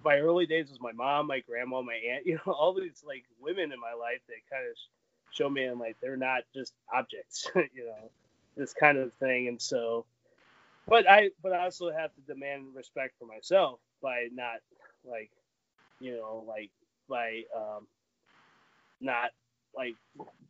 my early days was my mom, my grandma, my aunt, you know, all these like women in my life that kind of show me I'm like they're not just objects, you know, this kind of thing. And so, but I but I also have to demand respect for myself by not like, you know, like by um, not like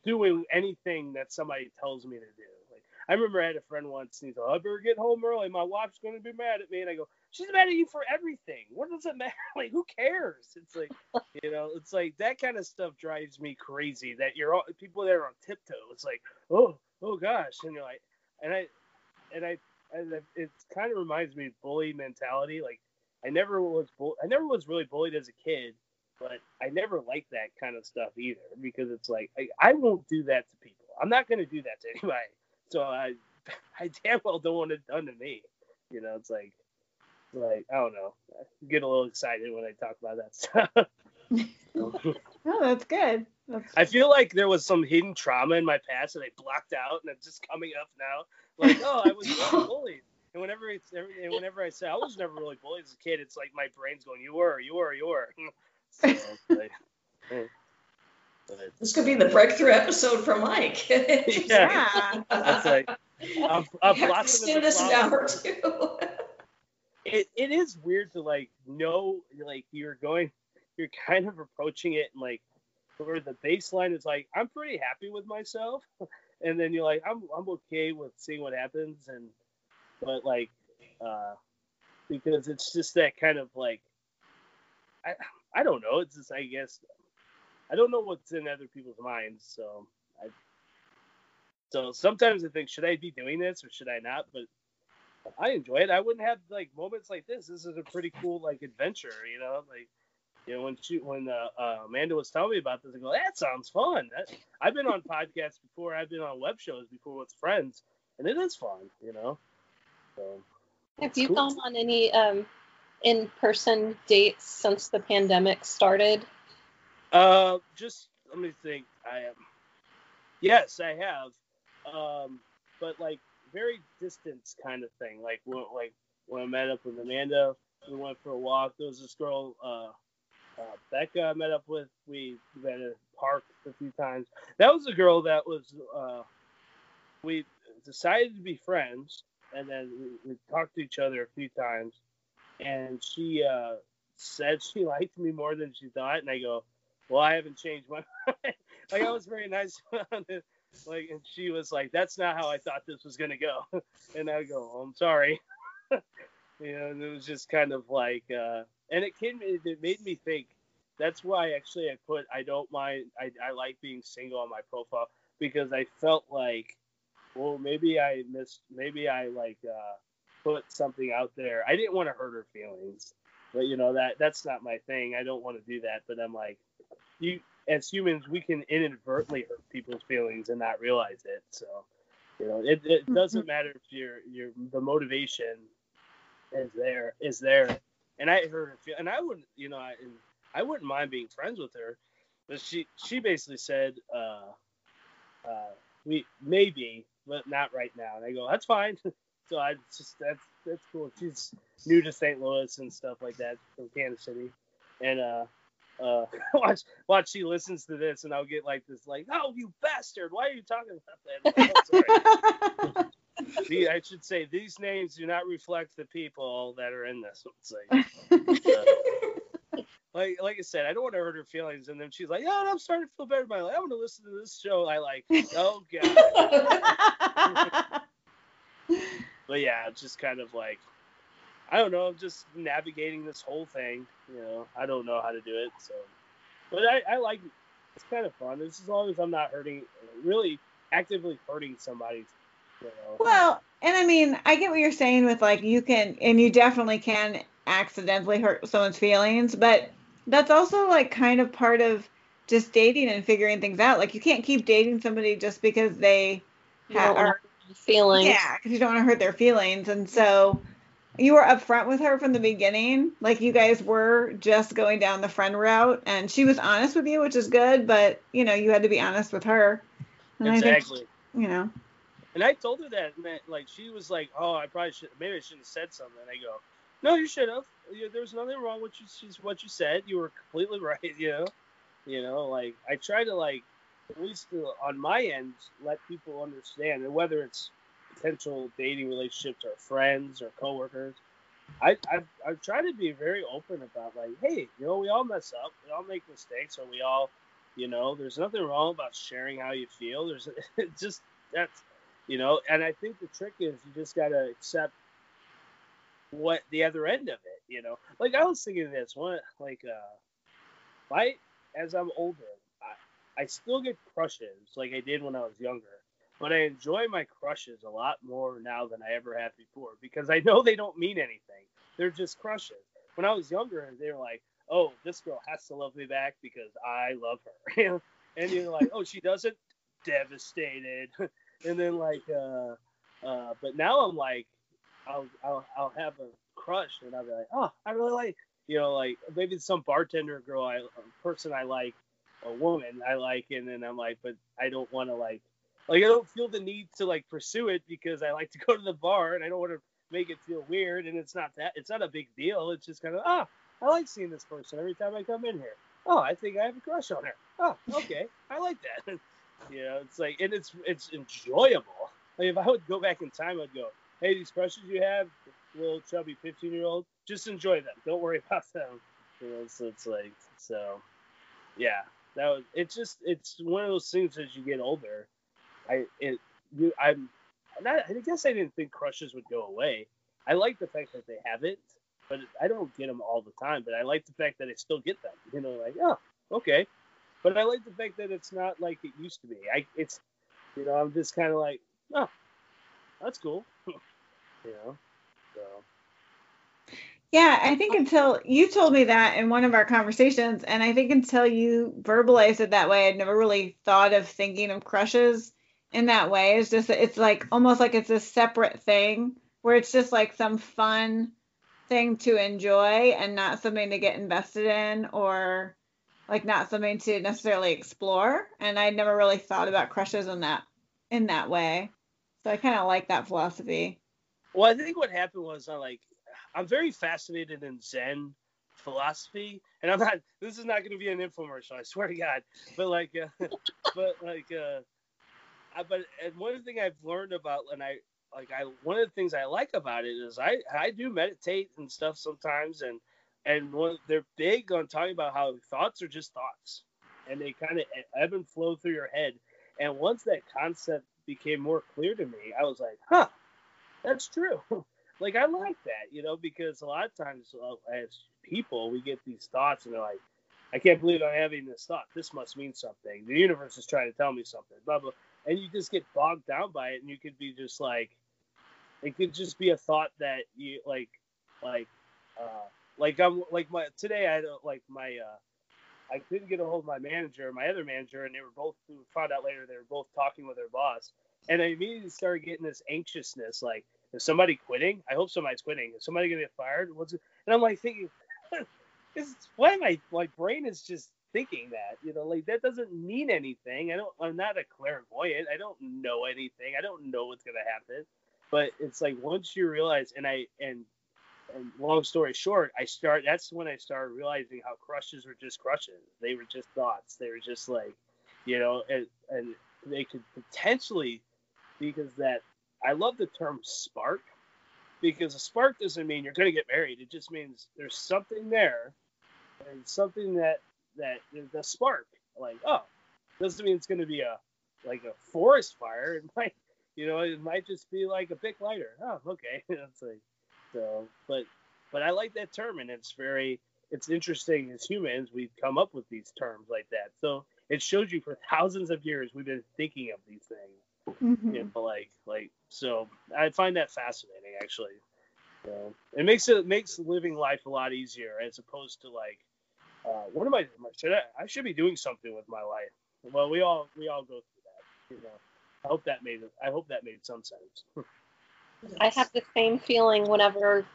doing anything that somebody tells me to do. Like I remember I had a friend once, and he's like, "I better get home early. My wife's going to be mad at me." And I go, she's mad at you for everything. What does it matter? Like, who cares? It's like, you know, it's like that kind of stuff drives me crazy. That you're all people that are on tiptoe. It's like, oh, oh gosh, and you're like, and I, and I, and it kind of reminds me of bully mentality. Like, I never was, bull- I never was really bullied as a kid, but I never like that kind of stuff either because it's like I, I won't do that to people. I'm not gonna do that to anybody. So I, I damn well don't want it done to me. You know, it's like like I don't know, I get a little excited when I talk about that stuff. oh, that's good. That's... I feel like there was some hidden trauma in my past that I blocked out, and it's just coming up now. Like, oh, I was bullied. And whenever it's and whenever I say I was never really bullied as a kid, it's like my brain's going, "You were, you were, you were." So, like, but, this could be the breakthrough episode for Mike. yeah, that's like I'm, I'm blocking this an hour too. It, it is weird to like know like you're going you're kind of approaching it and like where the baseline is like I'm pretty happy with myself. And then you're like I'm I'm okay with seeing what happens and but like uh because it's just that kind of like I I don't know it's just I guess I don't know what's in other people's minds, so I. So sometimes I think, should I be doing this or should I not? But I enjoy it. I wouldn't have like moments like this. This is a pretty cool like adventure, you know. Like, you know, when she when uh, uh, Amanda was telling me about this, I go, that sounds fun. That, I've been on podcasts before. I've been on web shows before with friends, and it is fun, you know. So. Have you cool. gone on any um, in-person dates since the pandemic started? Uh, just let me think. I am. Yes, I have. Um, but like very distance kind of thing. Like when, like when I met up with Amanda, we went for a walk. There was this girl, uh, uh, Becca, I met up with. We met at a park a few times. That was a girl that was. Uh, we decided to be friends, and then we, we talked to each other a few times, and she uh, said she liked me more than she thought, and I go, well, I haven't changed my mind. like I was very nice. Like, and she was like, "That's not how I thought this was gonna go," and I go, oh, "I'm sorry." you know, and it was just kind of like, uh, and it came, it made me think. That's why actually I put I don't mind I, I like being single on my profile because I felt like, well, maybe I missed, maybe I like uh, put something out there. I didn't want to hurt her feelings, but you know that that's not my thing. I don't want to do that. But I'm like, you as humans we can inadvertently hurt people's feelings and not realize it. So you know it, it mm-hmm. doesn't matter if your your the motivation is there is there. And I heard her feel, and I wouldn't you know I I wouldn't mind being friends with her, but she she basically said uh uh we maybe but not right now. And I go that's fine. so I just that's that's cool. She's new to St. Louis and stuff like that from Kansas City, and uh, uh, watch, watch. She listens to this, and I'll get like this, like, "Oh, you bastard! Why are you talking about that?" Oh, I should say these names do not reflect the people that are in this. Like, uh, like, like I said, I don't want to hurt her feelings. And then she's like, "Oh, I'm starting to feel better about it. I want to listen to this show." I like, oh god. But yeah, it's just kind of like I don't know, just navigating this whole thing. You know, I don't know how to do it, so. But I, I like it. It's kind of fun. It's as long as I'm not hurting, really actively hurting somebody. You know. Well, and I mean, I get what you're saying with like you can, and you definitely can accidentally hurt someone's feelings, but that's also like kind of part of just dating and figuring things out. Like you can't keep dating somebody just because they have are feelings. Yeah, because you don't want to hurt their feelings, and so you were upfront with her from the beginning like you guys were just going down the friend route and she was honest with you which is good but you know you had to be honest with her. And exactly think, you know. And i told her that and like she was like oh i probably should maybe i shouldn't have said something. And i go no you should have. There was nothing wrong with you what you said. You were completely right you know? You know like i try to like at least on my end let people understand and whether it's potential dating relationships or friends or coworkers, I I've, I've tried to be very open about like, hey, you know, we all mess up, we all make mistakes, or we all, you know, there's nothing wrong about sharing how you feel. There's just that's, you know, and I think the trick is you just gotta accept what the other end of it, you know. Like I was thinking this one, like, uh, I as I'm older, I, still get crushes like I did when I was younger but I enjoy my crushes a lot more now than I ever have before because I know they don't mean anything. They're just crushes. When I was younger, they were like, "Oh, this girl has to love me back because I love her," and you're like, "Oh, she doesn't." Devastated, and then like, uh, uh, but now I'm like, I'll, I'll I'll have a crush, and I'll be like, "Oh, I really like." You know, like maybe some bartender girl, I person I like, a woman I like, and then I'm like, but I don't want to like like I don't feel the need to like pursue it because I like to go to the bar and I don't want to make it feel weird and it's not that it's not a big deal. It's just kind of ah, I like seeing this person every time I come in here. Oh, I think I have a crush on her. Oh, okay, I like that. you know, it's like and it's it's enjoyable. Like if I would go back in time, I'd go, hey, these crushes you have, little chubby 15 year old, just enjoy them. Don't worry about them. You know, so it's like so, yeah. That was it's just it's one of those things as you get older I it you I'm not, I guess I didn't think crushes would go away. I like the fact that they have it, but I don't get them all the time. But I like the fact that I still get them. You know, like oh okay, but I like the fact that it's not like it used to be. I it's you know I'm just kind of like oh that's cool, you know. Yeah, I think until you told me that in one of our conversations, and I think until you verbalized it that way, I'd never really thought of thinking of crushes in that way. It's just it's like almost like it's a separate thing where it's just like some fun thing to enjoy and not something to get invested in or like not something to necessarily explore. And I'd never really thought about crushes in that in that way. So I kind of like that philosophy. Well, I think what happened was I like I'm very fascinated in Zen philosophy, and I'm not. This is not going to be an infomercial, I swear to God. But like, uh, but like, uh, I, but and one thing I've learned about, and I like, I one of the things I like about it is I I do meditate and stuff sometimes, and and one they're big on talking about how thoughts are just thoughts, and they kind of ebb and flow through your head. And once that concept became more clear to me, I was like, huh, that's true. like I like that, you know, because a lot of times uh, as people we get these thoughts and they're like, I can't believe I'm having this thought. This must mean something. The universe is trying to tell me something. Blah blah. And you just get bogged down by it, and you could be just like, it could just be a thought that you like, like, uh, like I'm like my today I like my uh, I couldn't get a hold of my manager, my other manager, and they were both found out later they were both talking with their boss, and I immediately started getting this anxiousness like is somebody quitting? I hope somebody's quitting. Is somebody gonna get fired? What's it? And I'm like thinking, why am I? My brain is just thinking that. You know, like that doesn't mean anything. I don't. I'm not a clairvoyant. I don't know anything. I don't know what's gonna happen. But it's like once you realize, and I and and long story short, I start. That's when I started realizing how crushes were just crushes. They were just thoughts. They were just like, you know, and and they could potentially because that I love the term spark because a spark doesn't mean you're going to get married. It just means there's something there and something that that the spark. Like, oh, doesn't mean it's going to be a like a forest fire. It might, you know, it might just be like a big lighter. Oh, okay. Like so, but but I like that term, and it's very it's interesting as humans we've come up with these terms like that. So it shows you for thousands of years we've been thinking of these things Mm-hmm. You know, like like so I find that fascinating actually. So it makes it makes living life a lot easier as opposed to like uh, what am I should I, I should be doing something with my life. Well, we all we all go through that. You know, I hope that made I hope that made some sense. I have the same feeling whenever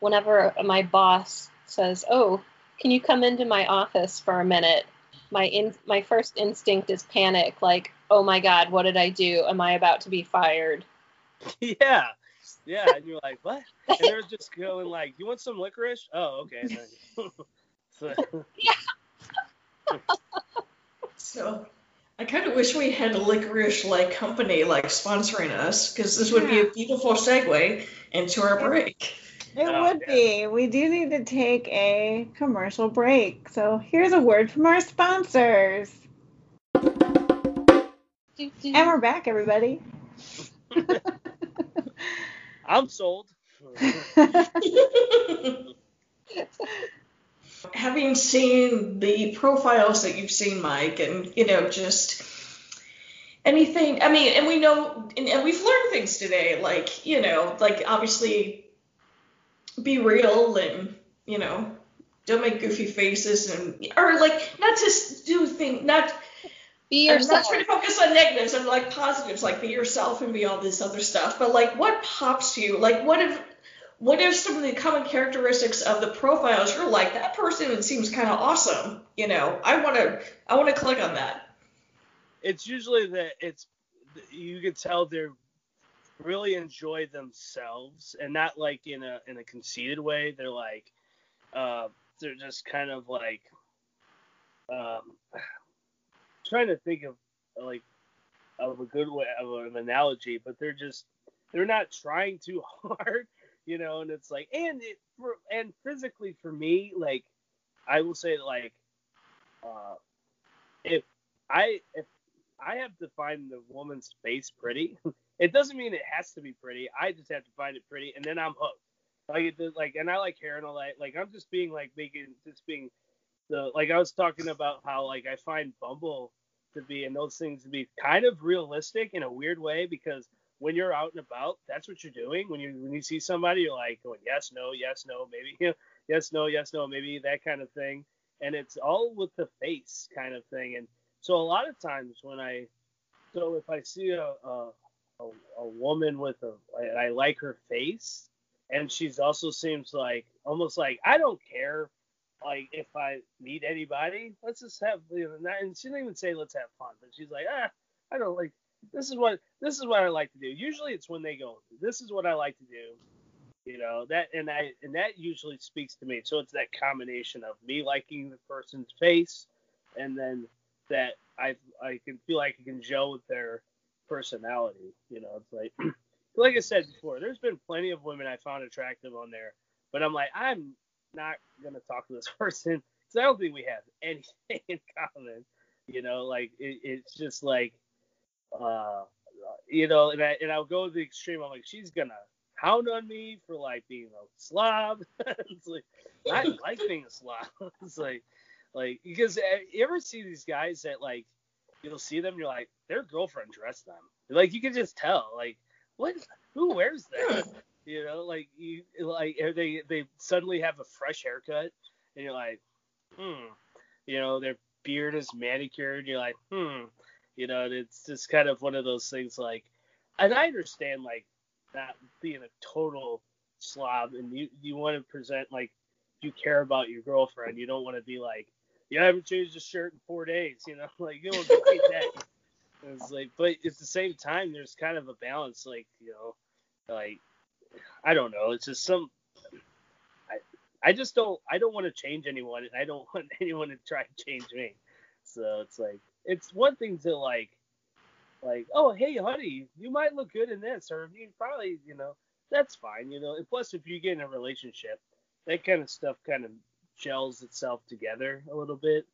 whenever my boss says, "Oh, can you come into my office for a minute?" My in my first instinct is panic, like, oh my god, what did I do? Am I about to be fired? Yeah. Yeah, and you're like, what? And they're just going like, you want some licorice? Oh, okay. so, yeah. so I kind of wish we had a licorice like company like sponsoring us because this would yeah. be a beautiful segue into our break. It oh, would yeah. be. We do need to take a commercial break. So here's a word from our sponsors. And we're back, everybody. I'm sold. Having seen the profiles that you've seen, Mike, and you know, just anything. I mean, and we know, and, and we've learned things today, like you know, like obviously, be real and you know, don't make goofy faces and or like not just do things, not be yourself. I'm not trying to focus on negatives and like positives, like be yourself and be all this other stuff. But like, what pops to you? Like, what if, what if some of the common characteristics of the profiles you're like that person seems kind of awesome? You know, I want to, I want to click on that. It's usually that it's, you can tell they're really enjoy themselves and not like in a in a conceited way. They're like, uh, they're just kind of like, um, trying to think of like of a good way of an analogy, but they're just they're not trying too hard, you know. And it's like, and it for and physically for me, like I will say like, uh, if I if I have to find the woman's face pretty, it doesn't mean it has to be pretty. I just have to find it pretty, and then I'm hooked. Like it, like, and I like hair and all that. Like I'm just being like making just being the like I was talking about how like I find Bumble to be and those things to be kind of realistic in a weird way because when you're out and about, that's what you're doing. When you when you see somebody, you're like going yes, no, yes, no, maybe you know, yes, no, yes, no, maybe that kind of thing. And it's all with the face kind of thing. And so a lot of times when I so if I see a a, a, a woman with a I, I like her face and she's also seems like almost like I don't care like if I meet anybody, let's just have you know, and she didn't even say let's have fun, but she's like ah I don't like this is what this is what I like to do. Usually it's when they go this is what I like to do. You know that and I and that usually speaks to me. So it's that combination of me liking the person's face and then that I I can feel like I can gel with their personality. You know, it's like like I said before, there's been plenty of women I found attractive on there, but I'm like, I'm not gonna talk to this person because I don't think we have anything in common. You know, like it, it's just like, uh, you know, and I and I'll go to the extreme. I'm like, she's gonna hound on me for like being a slob. it's like I like being a slob. it's like like because uh, you ever see these guys that like you'll see them, you're like, their girlfriend dressed them. Like you can just tell, like, what who wears that? You know, like you like they they suddenly have a fresh haircut and you're like, hmm. You know, their beard is manicured, you're like, hmm. You know, it's just kind of one of those things like and I understand like not being a total slob and you you want to present like you care about your girlfriend. You don't want to be like, you haven't changed a shirt in four days, you know, like you don't get that. It's like, but at the same time, there's kind of a balance, like you know, like I don't know, it's just some. I I just don't I don't want to change anyone, and I don't want anyone to try to change me. So it's like it's one thing to like like oh hey honey you might look good in this or you probably you know that's fine you know and plus if you get in a relationship that kind of stuff kind of gels itself together a little bit.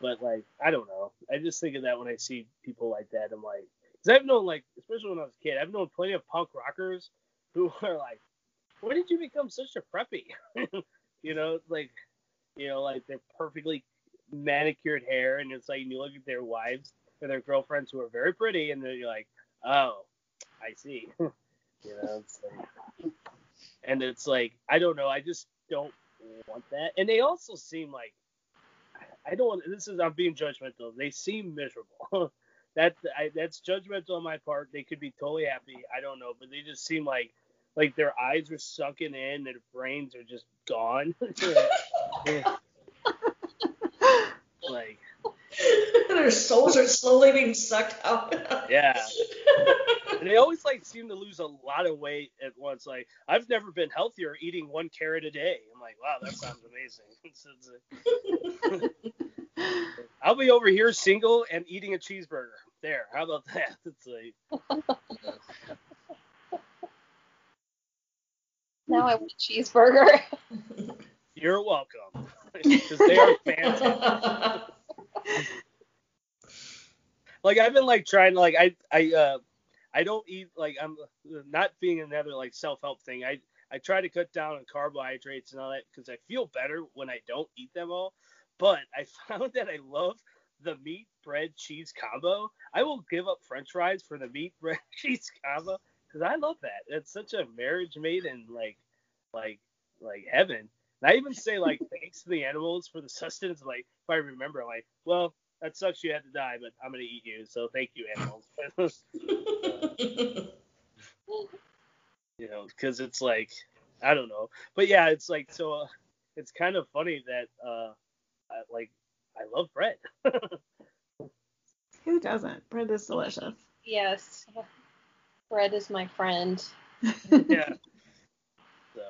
But like, I don't know. I just think of that when I see people like that. I'm like, because I've known like, especially when I was a kid, I've known plenty of punk rockers who are like, when did you become such a preppy? you know, like, you know, like they're perfectly manicured hair, and it's like you look at their wives or their girlfriends who are very pretty, and then you're like, oh, I see. you know, it's like, and it's like I don't know. I just don't want that. And they also seem like I don't want. This is I'm being judgmental. They seem miserable. that I, that's judgmental on my part. They could be totally happy. I don't know, but they just seem like like their eyes are sucking in, their brains are just gone. like their souls are slowly being sucked out. yeah. And they always like seem to lose a lot of weight at once. Like I've never been healthier eating one carrot a day. I'm like, wow, that sounds amazing. I'll be over here single and eating a cheeseburger. There, how about that? It's like. Now I want a cheeseburger. You're welcome. Because they are fantastic. like I've been like trying to like I I uh I don't eat like I'm not being another like self help thing. I I try to cut down on carbohydrates and all that because I feel better when I don't eat them all. But I found that I love the meat bread cheese combo. I will give up French fries for the meat bread cheese combo because I love that. It's such a marriage made in like like like heaven. And I even say like thanks to the animals for the sustenance. Like if I remember, like well that sucks you had to die, but I'm gonna eat you. So thank you, animals. you know, because it's like I don't know, but yeah, it's like so. Uh, it's kind of funny that uh, I, like I love bread. Who doesn't? Bread is delicious. Yes, bread is my friend. yeah. So,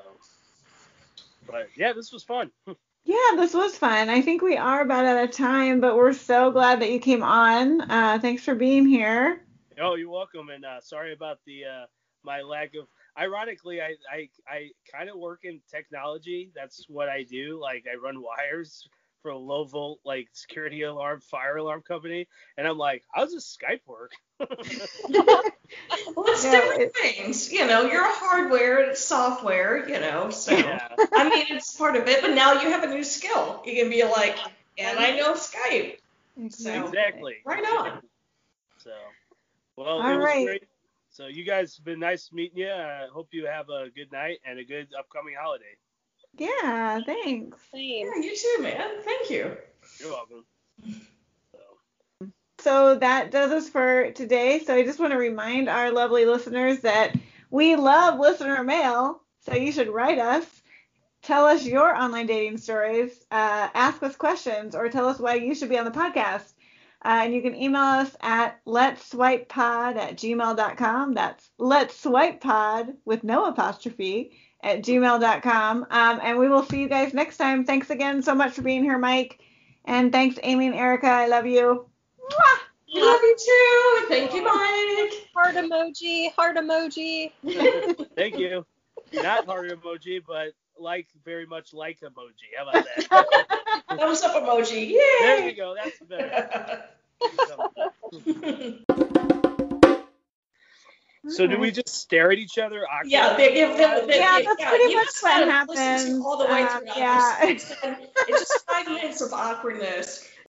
but yeah, this was fun. Yeah, this was fun. I think we are about out of time, but we're so glad that you came on. Uh, thanks for being here. Oh, you're welcome. And uh, sorry about the uh, my lack of. Ironically, I I, I kind of work in technology. That's what I do. Like I run wires for a low volt like security alarm fire alarm company and i'm like how's this skype work well it's yeah, different it, things you know you're a hardware it's software you know so yeah. i mean it's part of it but now you have a new skill you can be like And I know Skype. So, exactly. Right on. So, well, All it was right. great. So you guys have been nice meeting you. I hope you have a good night and a good upcoming holiday. Yeah, thanks. Same. Yeah, you too, man. Thank you. You're welcome. So. so that does us for today. So I just want to remind our lovely listeners that we love listener mail. So you should write us tell us your online dating stories, uh, ask us questions, or tell us why you should be on the podcast. Uh, and you can email us at let's swipe pod at gmail.com. That's let's swipe pod with no apostrophe at gmail.com. Um, and we will see you guys next time. Thanks again so much for being here, Mike. And thanks, Amy and Erica. I love you. Mwah! love you too. Thank you, Mike. Heart emoji. Heart emoji. Thank you. Not heart emoji, but like very much like emoji. How about that? Thumbs up emoji. Yay! There you go. That's better. so do we just stare at each other awkwardly? Yeah, they give them. They, yeah, that's yeah, pretty much what happens. All the way uh, through. Yeah. It's just five minutes of awkwardness